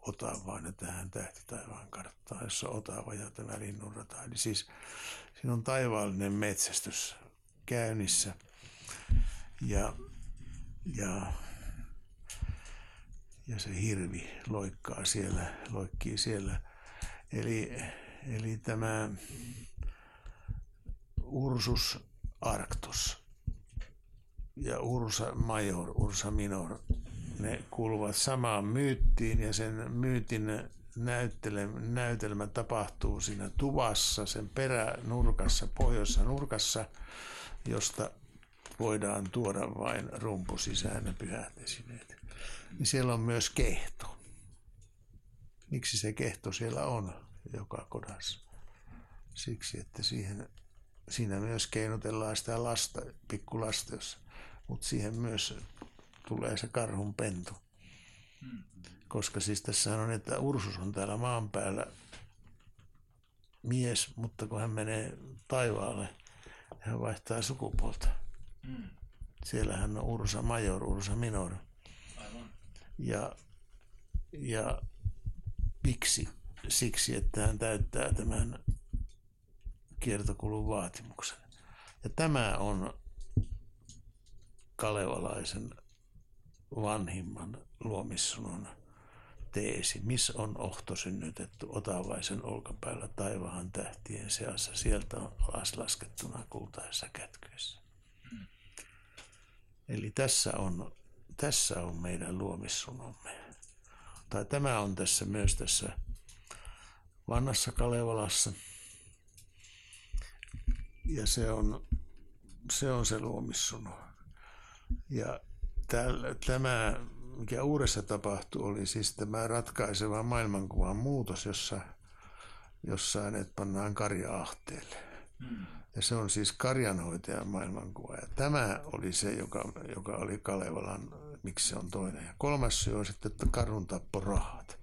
Otavaan ja tähän tähtitaivaan karttaan, jossa Otava ja tämä linnunrata. Eli siis siinä on taivaallinen metsästys käynnissä. Ja, ja, ja se hirvi loikkaa siellä, loikkii siellä. Eli, eli tämä Ursus Arctos ja Ursa Major, Ursa Minor, ne kuuluvat samaan myyttiin ja sen myytin näytelmä tapahtuu siinä tuvassa, sen peränurkassa, pohjoisessa nurkassa, josta voidaan tuoda vain rumpu sisään ja pyhät esineet. Niin siellä on myös kehto. Miksi se kehto siellä on joka kodassa? Siksi, että siihen, siinä myös keinotellaan sitä lasta, pikkulasta, mutta siihen myös tulee se karhun pentu. Koska siis tässä on, että Ursus on täällä maan päällä mies, mutta kun hän menee taivaalle, hän vaihtaa sukupuolta. Mm. Siellä hän on Ursa Major, Ursa Minor. Aivan. Ja, ja miksi? Siksi, että hän täyttää tämän kiertokulun vaatimuksen. Ja tämä on kalevalaisen vanhimman luomissunon teesi. Missä on ohto synnytetty otavaisen olkapäällä taivahan tähtien seassa? Sieltä on alas laskettuna kultaisessa kätkyessä. Hmm. Eli tässä on, tässä on meidän luomissunomme. Tai tämä on tässä myös tässä vanhassa Kalevalassa. Ja se on se, on se luomissuno. Ja tämä, mikä uudessa tapahtui, oli siis tämä ratkaiseva maailmankuvan muutos, jossa, jossa hänet pannaan karjaahteelle. Hmm. Ja se on siis karjanhoitajan maailmankuva. Ja tämä oli se, joka, joka oli Kalevalan, miksi se on toinen. Ja kolmas syy on sitten, että karhun tapporahat.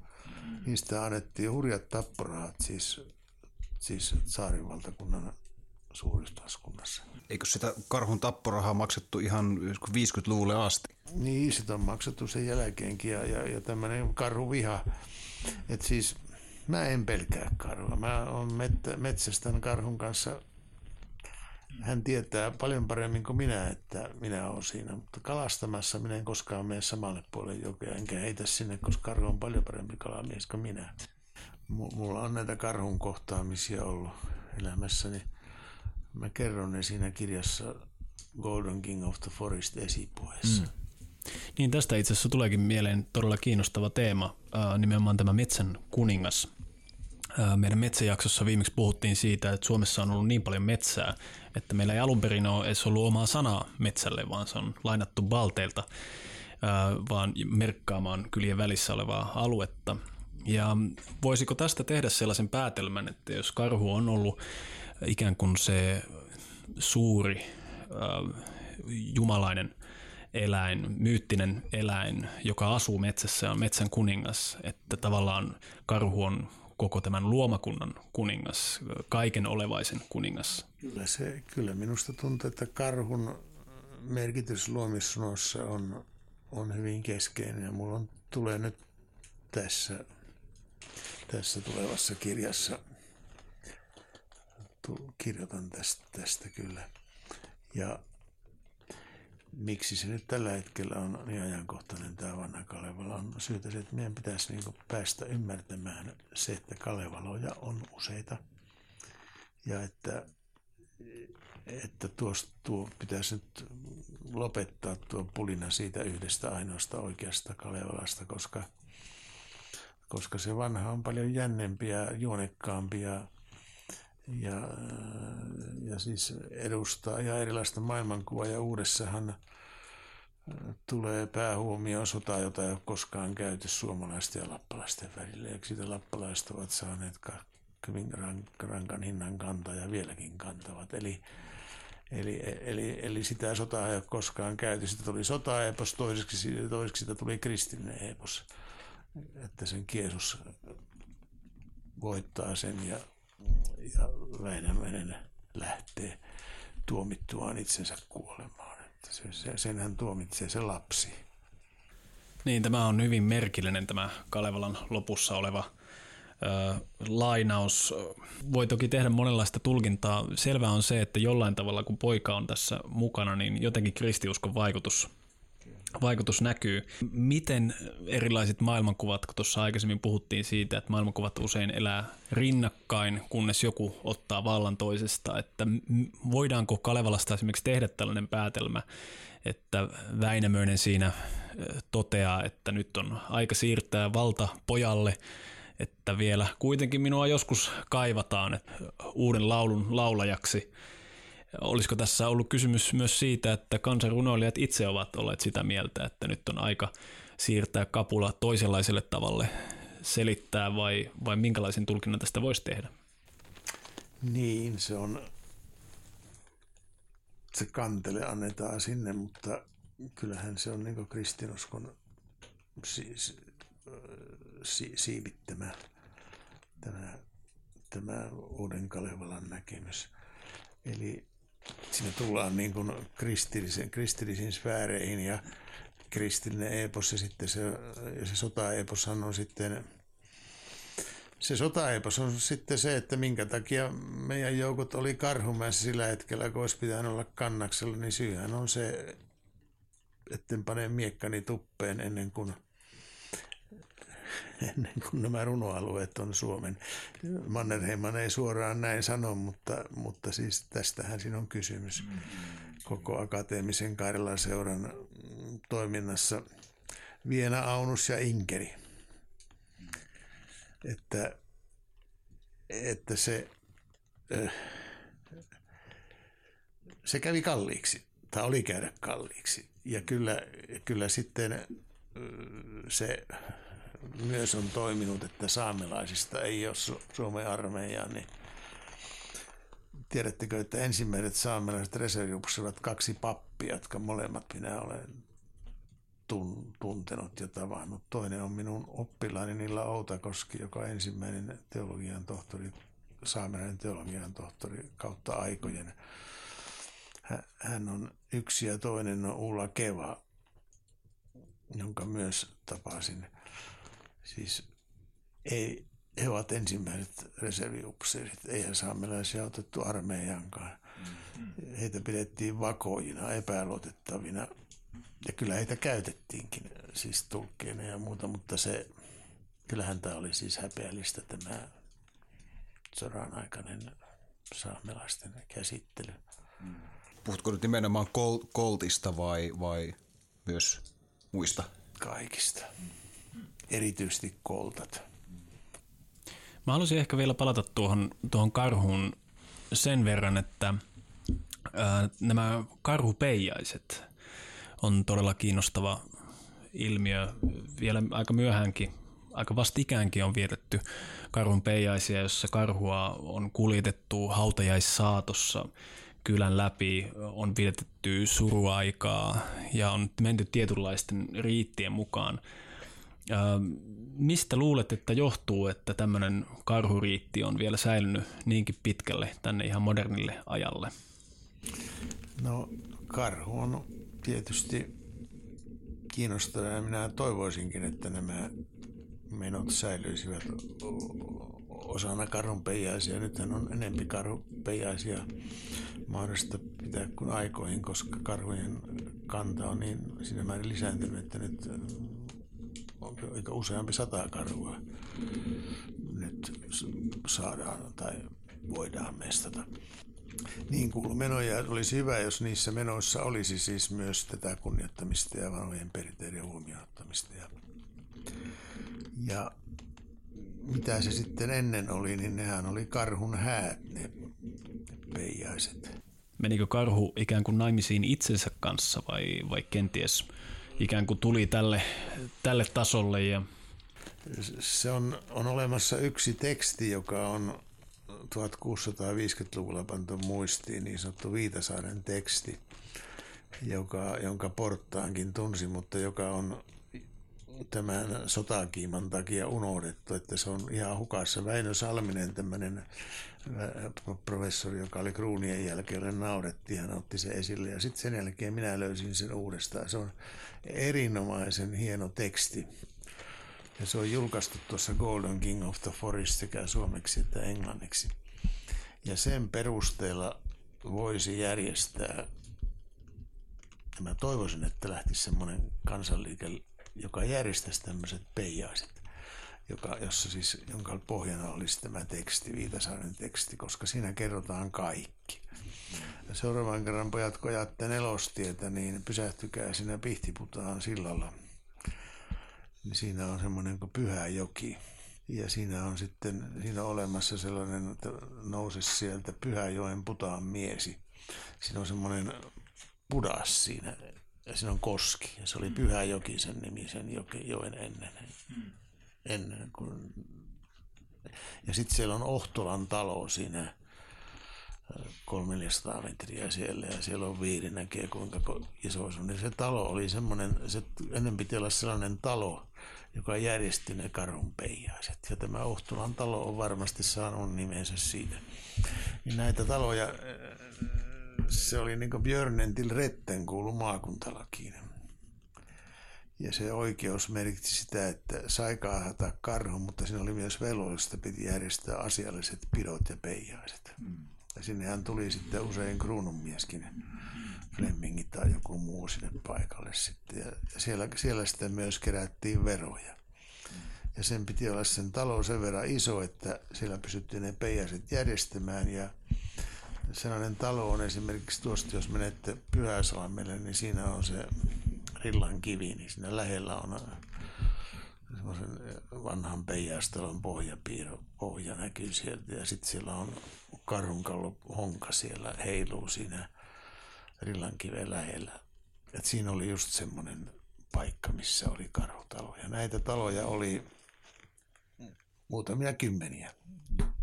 Niistä annettiin hurjat tapporahat, siis, siis saarivaltakunnan suuryhteiskunnassa. Eikö sitä karhun tapporahaa maksettu ihan 50-luvulle asti? Niin, sitä on maksettu sen jälkeenkin ja, ja, ja tämmöinen karhuviha. Että siis mä en pelkää karhua. Mä oon mettä, metsästän karhun kanssa. Hän tietää paljon paremmin kuin minä, että minä olen siinä. Mutta kalastamassa minä en koskaan mene samalle puolelle jokea, enkä heitä sinne, koska karhu on paljon parempi kalamies kuin minä. Mulla on näitä karhun kohtaamisia ollut elämässäni. Mä kerron ne siinä kirjassa Golden King of the Forest esipuheessa. Mm. Niin tästä itse asiassa tuleekin mieleen todella kiinnostava teema, nimenomaan tämä metsän kuningas. Meidän metsäjaksossa viimeksi puhuttiin siitä, että Suomessa on ollut niin paljon metsää, että meillä ei alun perin ole edes ollut omaa sanaa metsälle, vaan se on lainattu Balteilta, vaan merkkaamaan kylien välissä olevaa aluetta. Ja voisiko tästä tehdä sellaisen päätelmän, että jos karhu on ollut ikään kuin se suuri jumalainen eläin, myyttinen eläin, joka asuu metsässä, on metsän kuningas, että tavallaan karhu on koko tämän luomakunnan kuningas, kaiken olevaisen kuningas. Kyllä, se, kyllä minusta tuntuu, että karhun merkitys luomissunossa on, on hyvin keskeinen ja mulla on, tulee nyt tässä, tässä tulevassa kirjassa, tu, kirjoitan tästä, tästä kyllä. Ja miksi se nyt tällä hetkellä on niin ajankohtainen tämä vanha Kalevala, on syytä se, että meidän pitäisi niin päästä ymmärtämään se, että Kalevaloja on useita. Ja että, että tuosta, tuo pitäisi nyt lopettaa tuo pulina siitä yhdestä ainoasta oikeasta Kalevalasta, koska, koska se vanha on paljon jännempiä, juonekkaampia ja, ja siis edustaa ja erilaista maailmankuvaa ja uudessahan äh, tulee päähuomioon sota, jota ei ole koskaan käyty suomalaisten ja lappalaisten välillä. Ja siitä lappalaiset ovat saaneet hyvin rankan hinnan kantaa ja vieläkin kantavat. Eli, eli, eli, eli sitä sotaa ei ole koskaan käyty. Sitä tuli sota-epos, toiseksi, toiseksi sitä tuli kristillinen epos. Että sen Kiesus voittaa sen ja ja Väinämöinen lähtee tuomittuaan itsensä kuolemaan. Että se, se, sen hän tuomitsee se lapsi. Niin, tämä on hyvin merkillinen tämä Kalevalan lopussa oleva ö, lainaus. Voi toki tehdä monenlaista tulkintaa. Selvää on se, että jollain tavalla kun poika on tässä mukana, niin jotenkin kristiuskon vaikutus vaikutus näkyy. Miten erilaiset maailmankuvat, kun tuossa aikaisemmin puhuttiin siitä, että maailmankuvat usein elää rinnakkain, kunnes joku ottaa vallan toisesta, että voidaanko Kalevalasta esimerkiksi tehdä tällainen päätelmä, että Väinämöinen siinä toteaa, että nyt on aika siirtää valta pojalle, että vielä kuitenkin minua joskus kaivataan että uuden laulun laulajaksi – Olisiko tässä ollut kysymys myös siitä, että kansanrunoilijat itse ovat olleet sitä mieltä, että nyt on aika siirtää kapula toisenlaiselle tavalle selittää vai, vai minkälaisen tulkinnan tästä voisi tehdä? Niin, se on, se kantele annetaan sinne, mutta kyllähän se on niin kristinuskon si, si, siivittämä tämä, tämä uuden Kalevalan näkemys. Eli siinä tullaan niin kuin kristillisen, kristillisiin sfääreihin ja kristillinen epos ja sitten se, se sota-eposhan on sitten se sotaepos on sitten se, että minkä takia meidän joukot oli Karhumäessä sillä hetkellä, kun olisi pitänyt olla kannaksella, niin syyhän on se, etten pane miekkani tuppeen ennen kuin ennen kuin nämä runoalueet on Suomen. Mannerheiman ei suoraan näin sano, mutta, mutta siis tästähän siinä on kysymys koko akateemisen Karjalan seuran toiminnassa. Viena, Aunus ja Inkeri. Että, että se, se kävi kalliiksi, tai oli käydä kalliiksi. Ja kyllä, kyllä sitten se myös on toiminut, että saamelaisista ei ole Su- Suomen armeijaa, niin tiedättekö, että ensimmäiset saamelaiset reserviupseerit ovat kaksi pappia, jotka molemmat minä olen tun, tuntenut ja tavannut. Toinen on minun oppilaani Nilla Outakoski, joka on ensimmäinen teologian tohtori saamelainen teologian tohtori kautta aikojen. Hän on yksi ja toinen on Ulla Keva, jonka myös tapasin. Siis ei, he ovat ensimmäiset reserviupseerit. Eihän saamelaisia otettu armeijankaan. Mm-hmm. Heitä pidettiin vakoina, epäluotettavina. Ja kyllä heitä käytettiinkin, siis tulkkeina ja muuta, mutta se, kyllähän tämä oli siis häpeällistä tämä sodan aikainen saamelaisten käsittely. Puhutko nyt nimenomaan kol- koltista vai, vai myös muista? Kaikista. Erityisesti koltat. Mä haluaisin ehkä vielä palata tuohon, tuohon karhuun sen verran, että ää, nämä karhupeijaiset on todella kiinnostava ilmiö. Vielä aika myöhäänkin, aika vastikäänkin on vietetty karhunpeijaisia, jossa karhua on kuljetettu hautajaissaatossa kylän läpi, on vietetty suruaikaa ja on menty tietynlaisten riittien mukaan. Mistä luulet, että johtuu, että tämmöinen karhuriitti on vielä säilynyt niinkin pitkälle tänne ihan modernille ajalle? No karhu on tietysti kiinnostava ja minä toivoisinkin, että nämä menot säilyisivät osana karhunpeijaisia. Nythän on enempi karhunpeijaisia mahdollista pitää kuin aikoihin, koska karhujen kanta on niin siinä määrin lisääntynyt, että nyt aika useampi sata karhua nyt saadaan tai voidaan mestata. Niin kuuluu menoja. Olisi hyvä, jos niissä menoissa olisi siis myös tätä kunnioittamista ja vanhojen perinteiden huomioon ottamista. Ja, ja mitä se sitten ennen oli, niin nehän oli karhun häät, ne peijaiset. Menikö karhu ikään kuin naimisiin itsensä kanssa vai, vai kenties ikään kuin tuli tälle, tälle tasolle? Ja... Se on, on olemassa yksi teksti, joka on 1650-luvulla pantu muistiin, niin sanottu Viitasaaren teksti, joka, jonka Porttaankin tunsi, mutta joka on tämän sotakiiman takia unohdettu, että se on ihan hukassa. Väinö Salminen, tämmöinen professori, joka oli kruunien jälkeen, naurettiin, hän otti se esille ja sitten sen jälkeen minä löysin sen uudestaan. Se on erinomaisen hieno teksti. Ja se on julkaistu tuossa Golden King of the Forest sekä suomeksi että englanniksi. Ja sen perusteella voisi järjestää, ja mä toivoisin, että lähtisi semmoinen kansanliike joka järjestäisi tämmöiset peijaiset, joka, jossa siis, jonka pohjana olisi tämä teksti, Viitasaaren teksti, koska siinä kerrotaan kaikki. Ja seuraavan kerran pojat, kun ajatte nelostietä, niin pysähtykää siinä Pihtiputaan sillalla. Niin siinä on semmoinen kuin Pyhä joki. Ja siinä on sitten siinä on olemassa sellainen, että nouse sieltä Pyhäjoen putaan miesi. Siinä on semmoinen pudas siinä ja siinä on koski. Ja se oli Pyhä joki sen nimi sen joen ennen. Ennen kuin... Ja sitten siellä on Ohtolan talo siinä 300 metriä siellä ja siellä on viiri näkee kuinka iso se on. Ja se talo oli semmoinen, se ennen piti olla sellainen talo, joka järjesti ne karhunpeijaiset. Ja tämä Ohtolan talo on varmasti saanut nimensä siitä. Niin näitä taloja se oli niin Björnen till Retten kuulu maakuntalakiin. Ja se oikeus merkitsi sitä, että sai kaahata karhun, mutta siinä oli myös velvollista, piti järjestää asialliset pidot ja peijaiset. Mm. Ja sinnehän tuli sitten usein kruununmieskin, Flemmingit tai joku muu sinne paikalle sitten. Ja siellä, siellä sitten myös kerättiin veroja. Ja sen piti olla sen talo sen verran iso, että siellä pysyttiin ne peijaiset järjestämään ja sellainen talo on esimerkiksi tuosta, jos menette Pyhäsalmelle, niin siinä on se Rillan kivi, niin siinä lähellä on semmoisen vanhan peijastelon pohjapiirro, pohja näkyy sieltä ja sitten siellä on karhunkallo honka siellä heiluu siinä Rillan kiven lähellä. Et siinä oli just semmoinen paikka, missä oli karhutalo. Ja näitä taloja oli muutamia kymmeniä.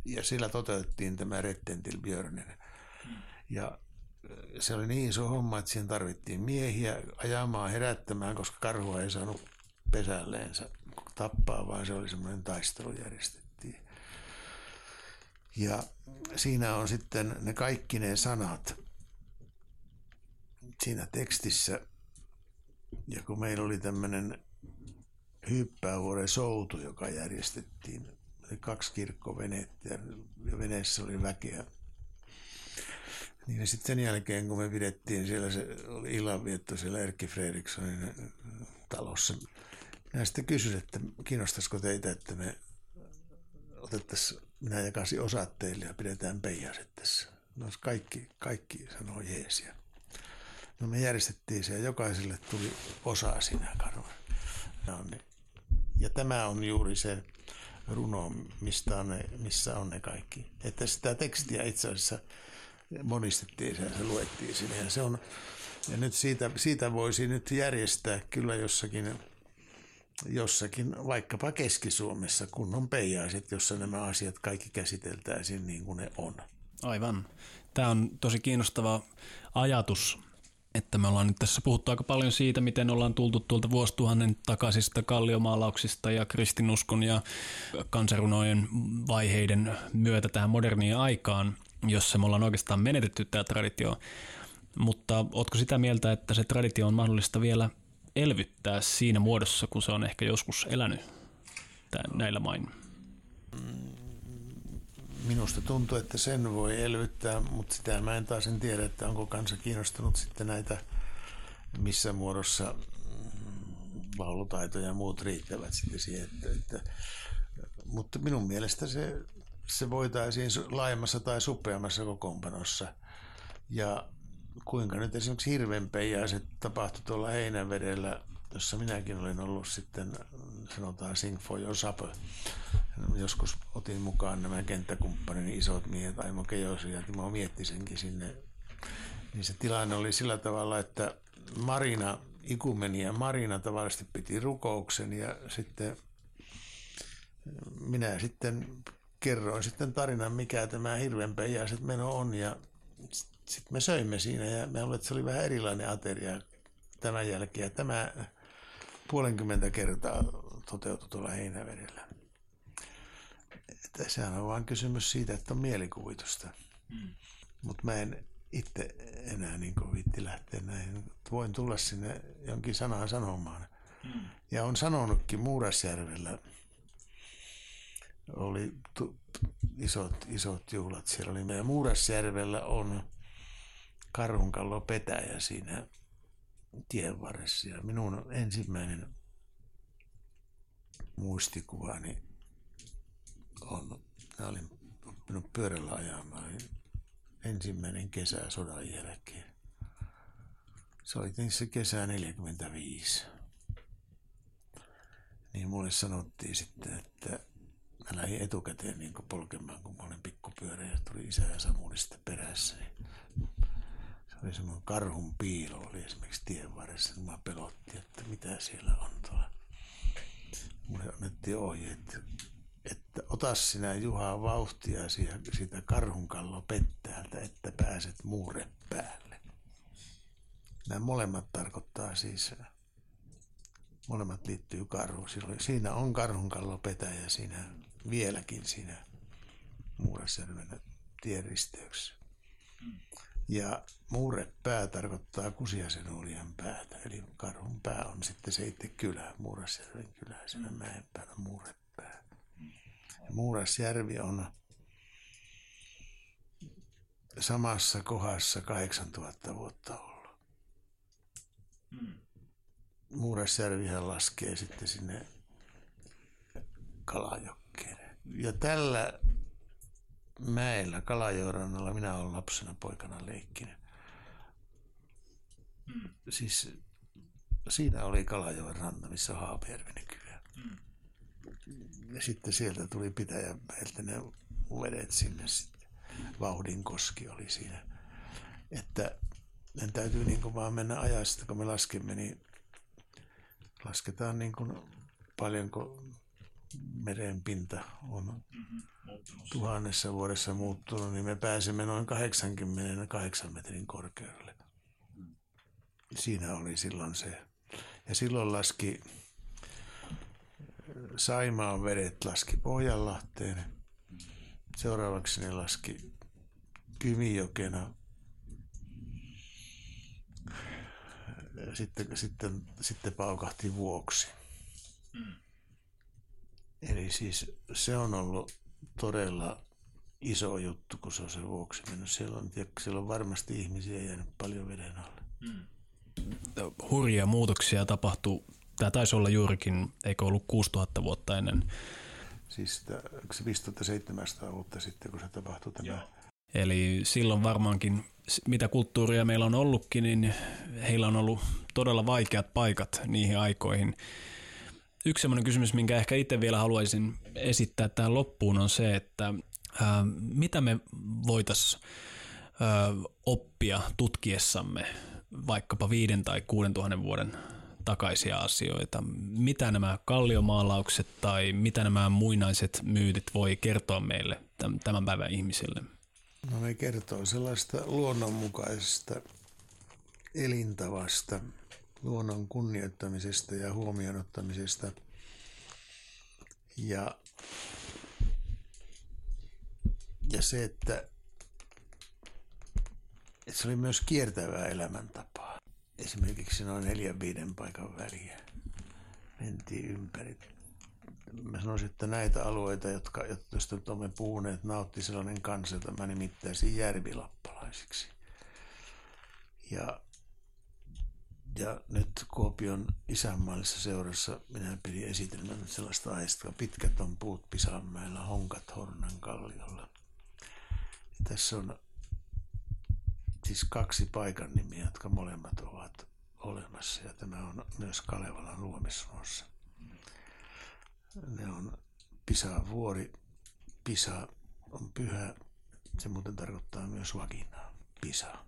Ja sillä toteutettiin tämä Rettentil Björnen ja se oli niin iso homma, että siihen tarvittiin miehiä ajamaan herättämään, koska karhua ei saanut pesälleensä tappaa, vaan se oli semmoinen taistelu järjestettiin. Ja siinä on sitten ne kaikki ne sanat siinä tekstissä. Ja kun meillä oli tämmöinen hyppäävuoren soutu, joka järjestettiin, oli kaksi kirkkovenettä ja veneessä oli väkeä. Niin sitten sen jälkeen, kun me pidettiin siellä, se oli illanvietto siellä Erkki Fredrikssonin talossa. Minä sitten kysyin, että kiinnostaisiko teitä, että me otettaisiin, minä jakaisin osat teille ja pidetään peijaset tässä. No kaikki, kaikki sanoo jeesia. No me järjestettiin se ja jokaiselle tuli osa sinä Karva. No, niin. Ja tämä on juuri se runo, mistä on ne, missä on ne kaikki. Että sitä tekstiä itse asiassa monistettiin ja se luettiin sinne. Ja, se on, ja nyt siitä, siitä voisi nyt järjestää kyllä jossakin, jossakin vaikkapa Keski-Suomessa kunnon peijaiset, jossa nämä asiat kaikki käsiteltäisiin niin kuin ne on. Aivan. Tämä on tosi kiinnostava ajatus että me ollaan nyt tässä puhuttu aika paljon siitä, miten ollaan tultu tuolta vuosituhannen takaisista kalliomaalauksista ja kristinuskon ja kansarunojen vaiheiden myötä tähän moderniin aikaan, jossa me ollaan oikeastaan menetetty tämä traditio. Mutta ootko sitä mieltä, että se traditio on mahdollista vielä elvyttää siinä muodossa, kun se on ehkä joskus elänyt näillä main? minusta tuntuu, että sen voi elvyttää, mutta sitä mä en taas en tiedä, että onko kansa kiinnostunut sitten näitä, missä muodossa laulutaito ja muut riittävät sitten siihen. Että, että, mutta minun mielestä se, se voitaisiin laajemmassa tai suppeammassa kokoonpanossa. Ja kuinka nyt esimerkiksi hirvenpeijäiset tapahtui tuolla Heinävedellä jossa minäkin olen ollut sitten, sanotaan Sing for your supper. Joskus otin mukaan nämä kenttäkumppanini isot miehet, Aimo Kejosi ja Timo Miettisenkin sinne. Niin se tilanne oli sillä tavalla, että Marina, ikumeni ja Marina tavallisesti piti rukouksen ja sitten minä sitten kerroin sitten tarinan, mikä tämä hirvenpeijäiset meno on ja sitten me söimme siinä ja mä luulen, että se oli vähän erilainen ateria tämän jälkeen. Ja tämä puolenkymmentä kertaa toteutui tuolla Heinävedellä. Että sehän on vain kysymys siitä, että on mielikuvitusta. Mm. Mutta mä en itse enää niin viitti lähteä näihin. Voin tulla sinne jonkin sanaa sanomaan. Mm. Ja on sanonutkin Muurasjärvellä, oli tu- isot, isot juhlat siellä oli. Meidän Muurasjärvellä on karhunkallo petäjä siinä tien varressa. Ja minun ensimmäinen muistikuvani on, mä olin oppinut pyörällä ajamaan ensimmäinen kesä sodan jälkeen. Se oli kesä 45. Niin mulle sanottiin sitten, että mä lähdin etukäteen niin polkemaan, kun mä olin pikkupyörä ja tuli isä ja Samuli sitten perässä. Niin oli semmoinen karhun piilo oli esimerkiksi tien varressa. Mä pelotti, että mitä siellä on tuolla. Mulle annettiin ohjeet, että, että ota sinä Juha vauhtia siitä karhunkallo pettäältä, että pääset muure päälle. Nämä molemmat tarkoittaa siis, molemmat liittyy karhuun. Siinä on karhunkallo petäjä siinä vieläkin siinä Muurasjärven tien risteyksessä. Ja muurepää tarkoittaa kusiasen uljan päätä, eli karhun pää on sitten se itse kylä, Muurasjärven kylä, siinä mm. mäen päällä muurepää. Ja Muurasjärvi on samassa kohdassa 8000 vuotta ollut. Mm. Muurasjärvihän laskee sitten sinne Kalajokkeen. Ja tällä mäellä Kalajoen minä olen lapsena poikana leikkinyt. Mm. Siis siinä oli Kalajoen ranta, missä on Haapajärvi nykyään. Mm. Ja sitten sieltä tuli pitäjä meiltä ne vedet sinne sitten. Vauhdinkoski oli siinä. Että en täytyy niin kuin vaan mennä ajasta, kun me laskemme, niin lasketaan niin kuin paljonko meren pinta on mm-hmm. tuhannessa vuodessa muuttunut, niin me pääsemme noin 88 metrin korkeudelle. Siinä oli silloin se. Ja silloin laski Saimaan vedet laski Pohjanlahteen seuraavaksi ne laski Kymijokena. Sitten, sitten, sitten paukahti vuoksi. Eli siis se on ollut todella iso juttu, kun se on se vuoksi mennyt. Siellä on, siellä on varmasti ihmisiä jäänyt paljon veden alle. Hurjia muutoksia tapahtuu. Tämä taisi olla juurikin, eikö ollut 6000 vuotta ennen. Siis se 5700 vuotta sitten, kun se tapahtui tämä. Joo. Eli silloin varmaankin, mitä kulttuuria meillä on ollutkin, niin heillä on ollut todella vaikeat paikat niihin aikoihin. Yksi sellainen kysymys, minkä ehkä itse vielä haluaisin esittää tähän loppuun, on se, että ää, mitä me voitaisiin oppia tutkiessamme vaikkapa viiden tai kuuden tuhannen vuoden takaisia asioita. Mitä nämä kalliomaalaukset tai mitä nämä muinaiset myytit voi kertoa meille tämän päivän ihmisille? No ne kertoo sellaista luonnonmukaisesta elintavasta, luonnon kunnioittamisesta ja huomioon ottamisesta. Ja, ja se, että, että se oli myös kiertävää elämäntapaa. Esimerkiksi noin neljän viiden paikan väliä mentiin ympäri. Mä sanoisin, että näitä alueita, jotka, joista nyt olemme puhuneet, nautti sellainen kansa, jota mä nimittäisin järvilappalaisiksi. Ja ja nyt Kuopion isänmaallisessa seurassa minä pidin esitelmän sellaista aiheesta, pitkät on puut Pisanmäellä, honkat Hornan kalliolla. Ja tässä on siis kaksi paikan nimiä, jotka molemmat ovat olemassa ja tämä on myös Kalevalan luomisnuossa. Ne on Pisa vuori, Pisa on pyhä, se muuten tarkoittaa myös vaginaa, Pisa.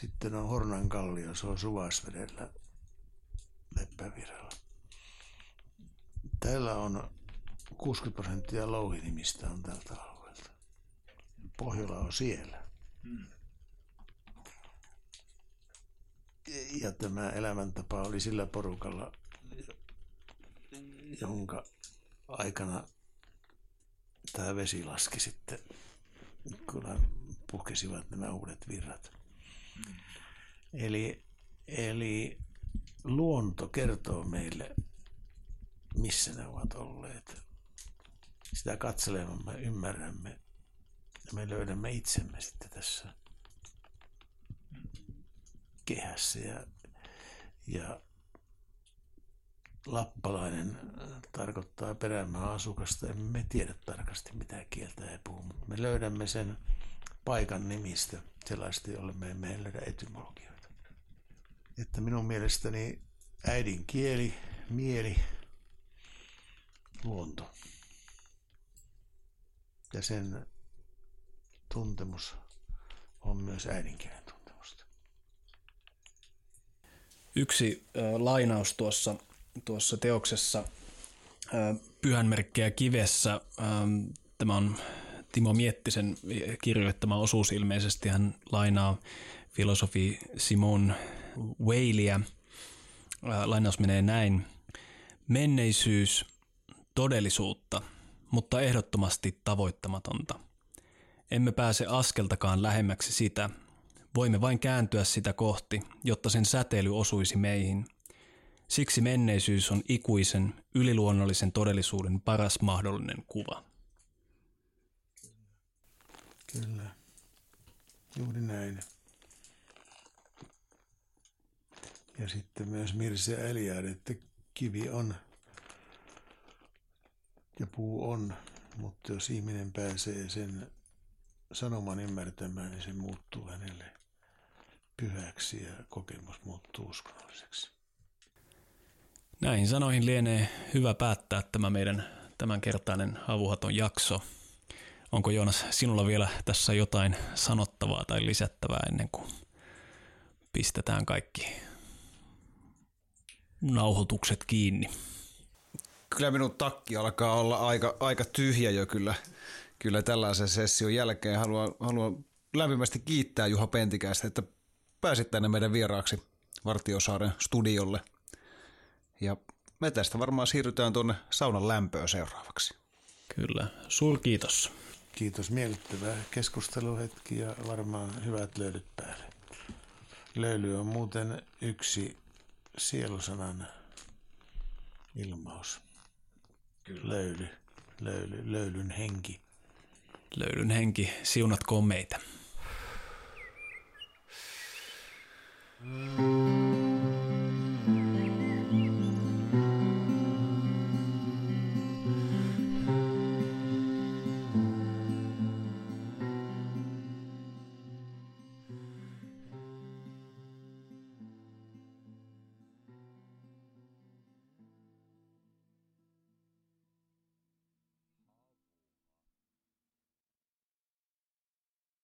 Sitten on Hornan kallio, se on Suvasvedellä Leppävirralla. Täällä on 60 prosenttia louhinimistä on tältä alueelta. Pohjola on siellä. Hmm. Ja tämä elämäntapa oli sillä porukalla, jonka aikana tämä vesi laski sitten, kun puhkesivat nämä uudet virrat. Eli, eli luonto kertoo meille, missä ne ovat olleet. Sitä katselemamme ymmärrämme ja me löydämme itsemme sitten tässä kehässä ja, ja lappalainen tarkoittaa perämaa asukasta. Emme me tiedä tarkasti mitä kieltä he puhuu, mutta me löydämme sen paikan nimistä sellaista, jolle me emme löydä etymologioita. Että minun mielestäni äidin kieli, mieli, luonto ja sen tuntemus on myös äidinkielen tuntemusta. Yksi äh, lainaus tuossa, tuossa teoksessa Pyhänmerkkejä kivessä. Tämä on Timo Miettisen kirjoittama osuus ilmeisesti hän lainaa filosofi Simon Weilia. Lainaus menee näin. Menneisyys todellisuutta, mutta ehdottomasti tavoittamatonta. Emme pääse askeltakaan lähemmäksi sitä. Voimme vain kääntyä sitä kohti, jotta sen säteily osuisi meihin. Siksi menneisyys on ikuisen, yliluonnollisen todellisuuden paras mahdollinen kuva. Kyllä. Juuri näin. Ja sitten myös Mirse Eliade, että kivi on ja puu on, mutta jos ihminen pääsee sen sanoman ymmärtämään, niin se muuttuu hänelle pyhäksi ja kokemus muuttuu uskonnolliseksi. Näihin sanoihin lienee hyvä päättää tämä meidän tämänkertainen avuhaton jakso. Onko Joonas sinulla vielä tässä jotain sanottavaa tai lisättävää ennen kuin pistetään kaikki nauhoitukset kiinni? Kyllä minun takki alkaa olla aika, aika tyhjä jo kyllä, kyllä tällaisen session jälkeen. Haluan, haluan lämpimästi kiittää Juha Pentikäistä, että pääsit tänne meidän vieraaksi Vartiosaaren studiolle. Ja me tästä varmaan siirrytään tuonne saunan lämpöön seuraavaksi. Kyllä. Suurkiitos. Kiitos, miellyttävä keskusteluhetki ja varmaan hyvät löydyt päälle. Löyly on muuten yksi sielusanan ilmaus. Kyllä. Löyly, löyly, löylyn henki. Löylyn henki, siunatkoon meitä. Mm.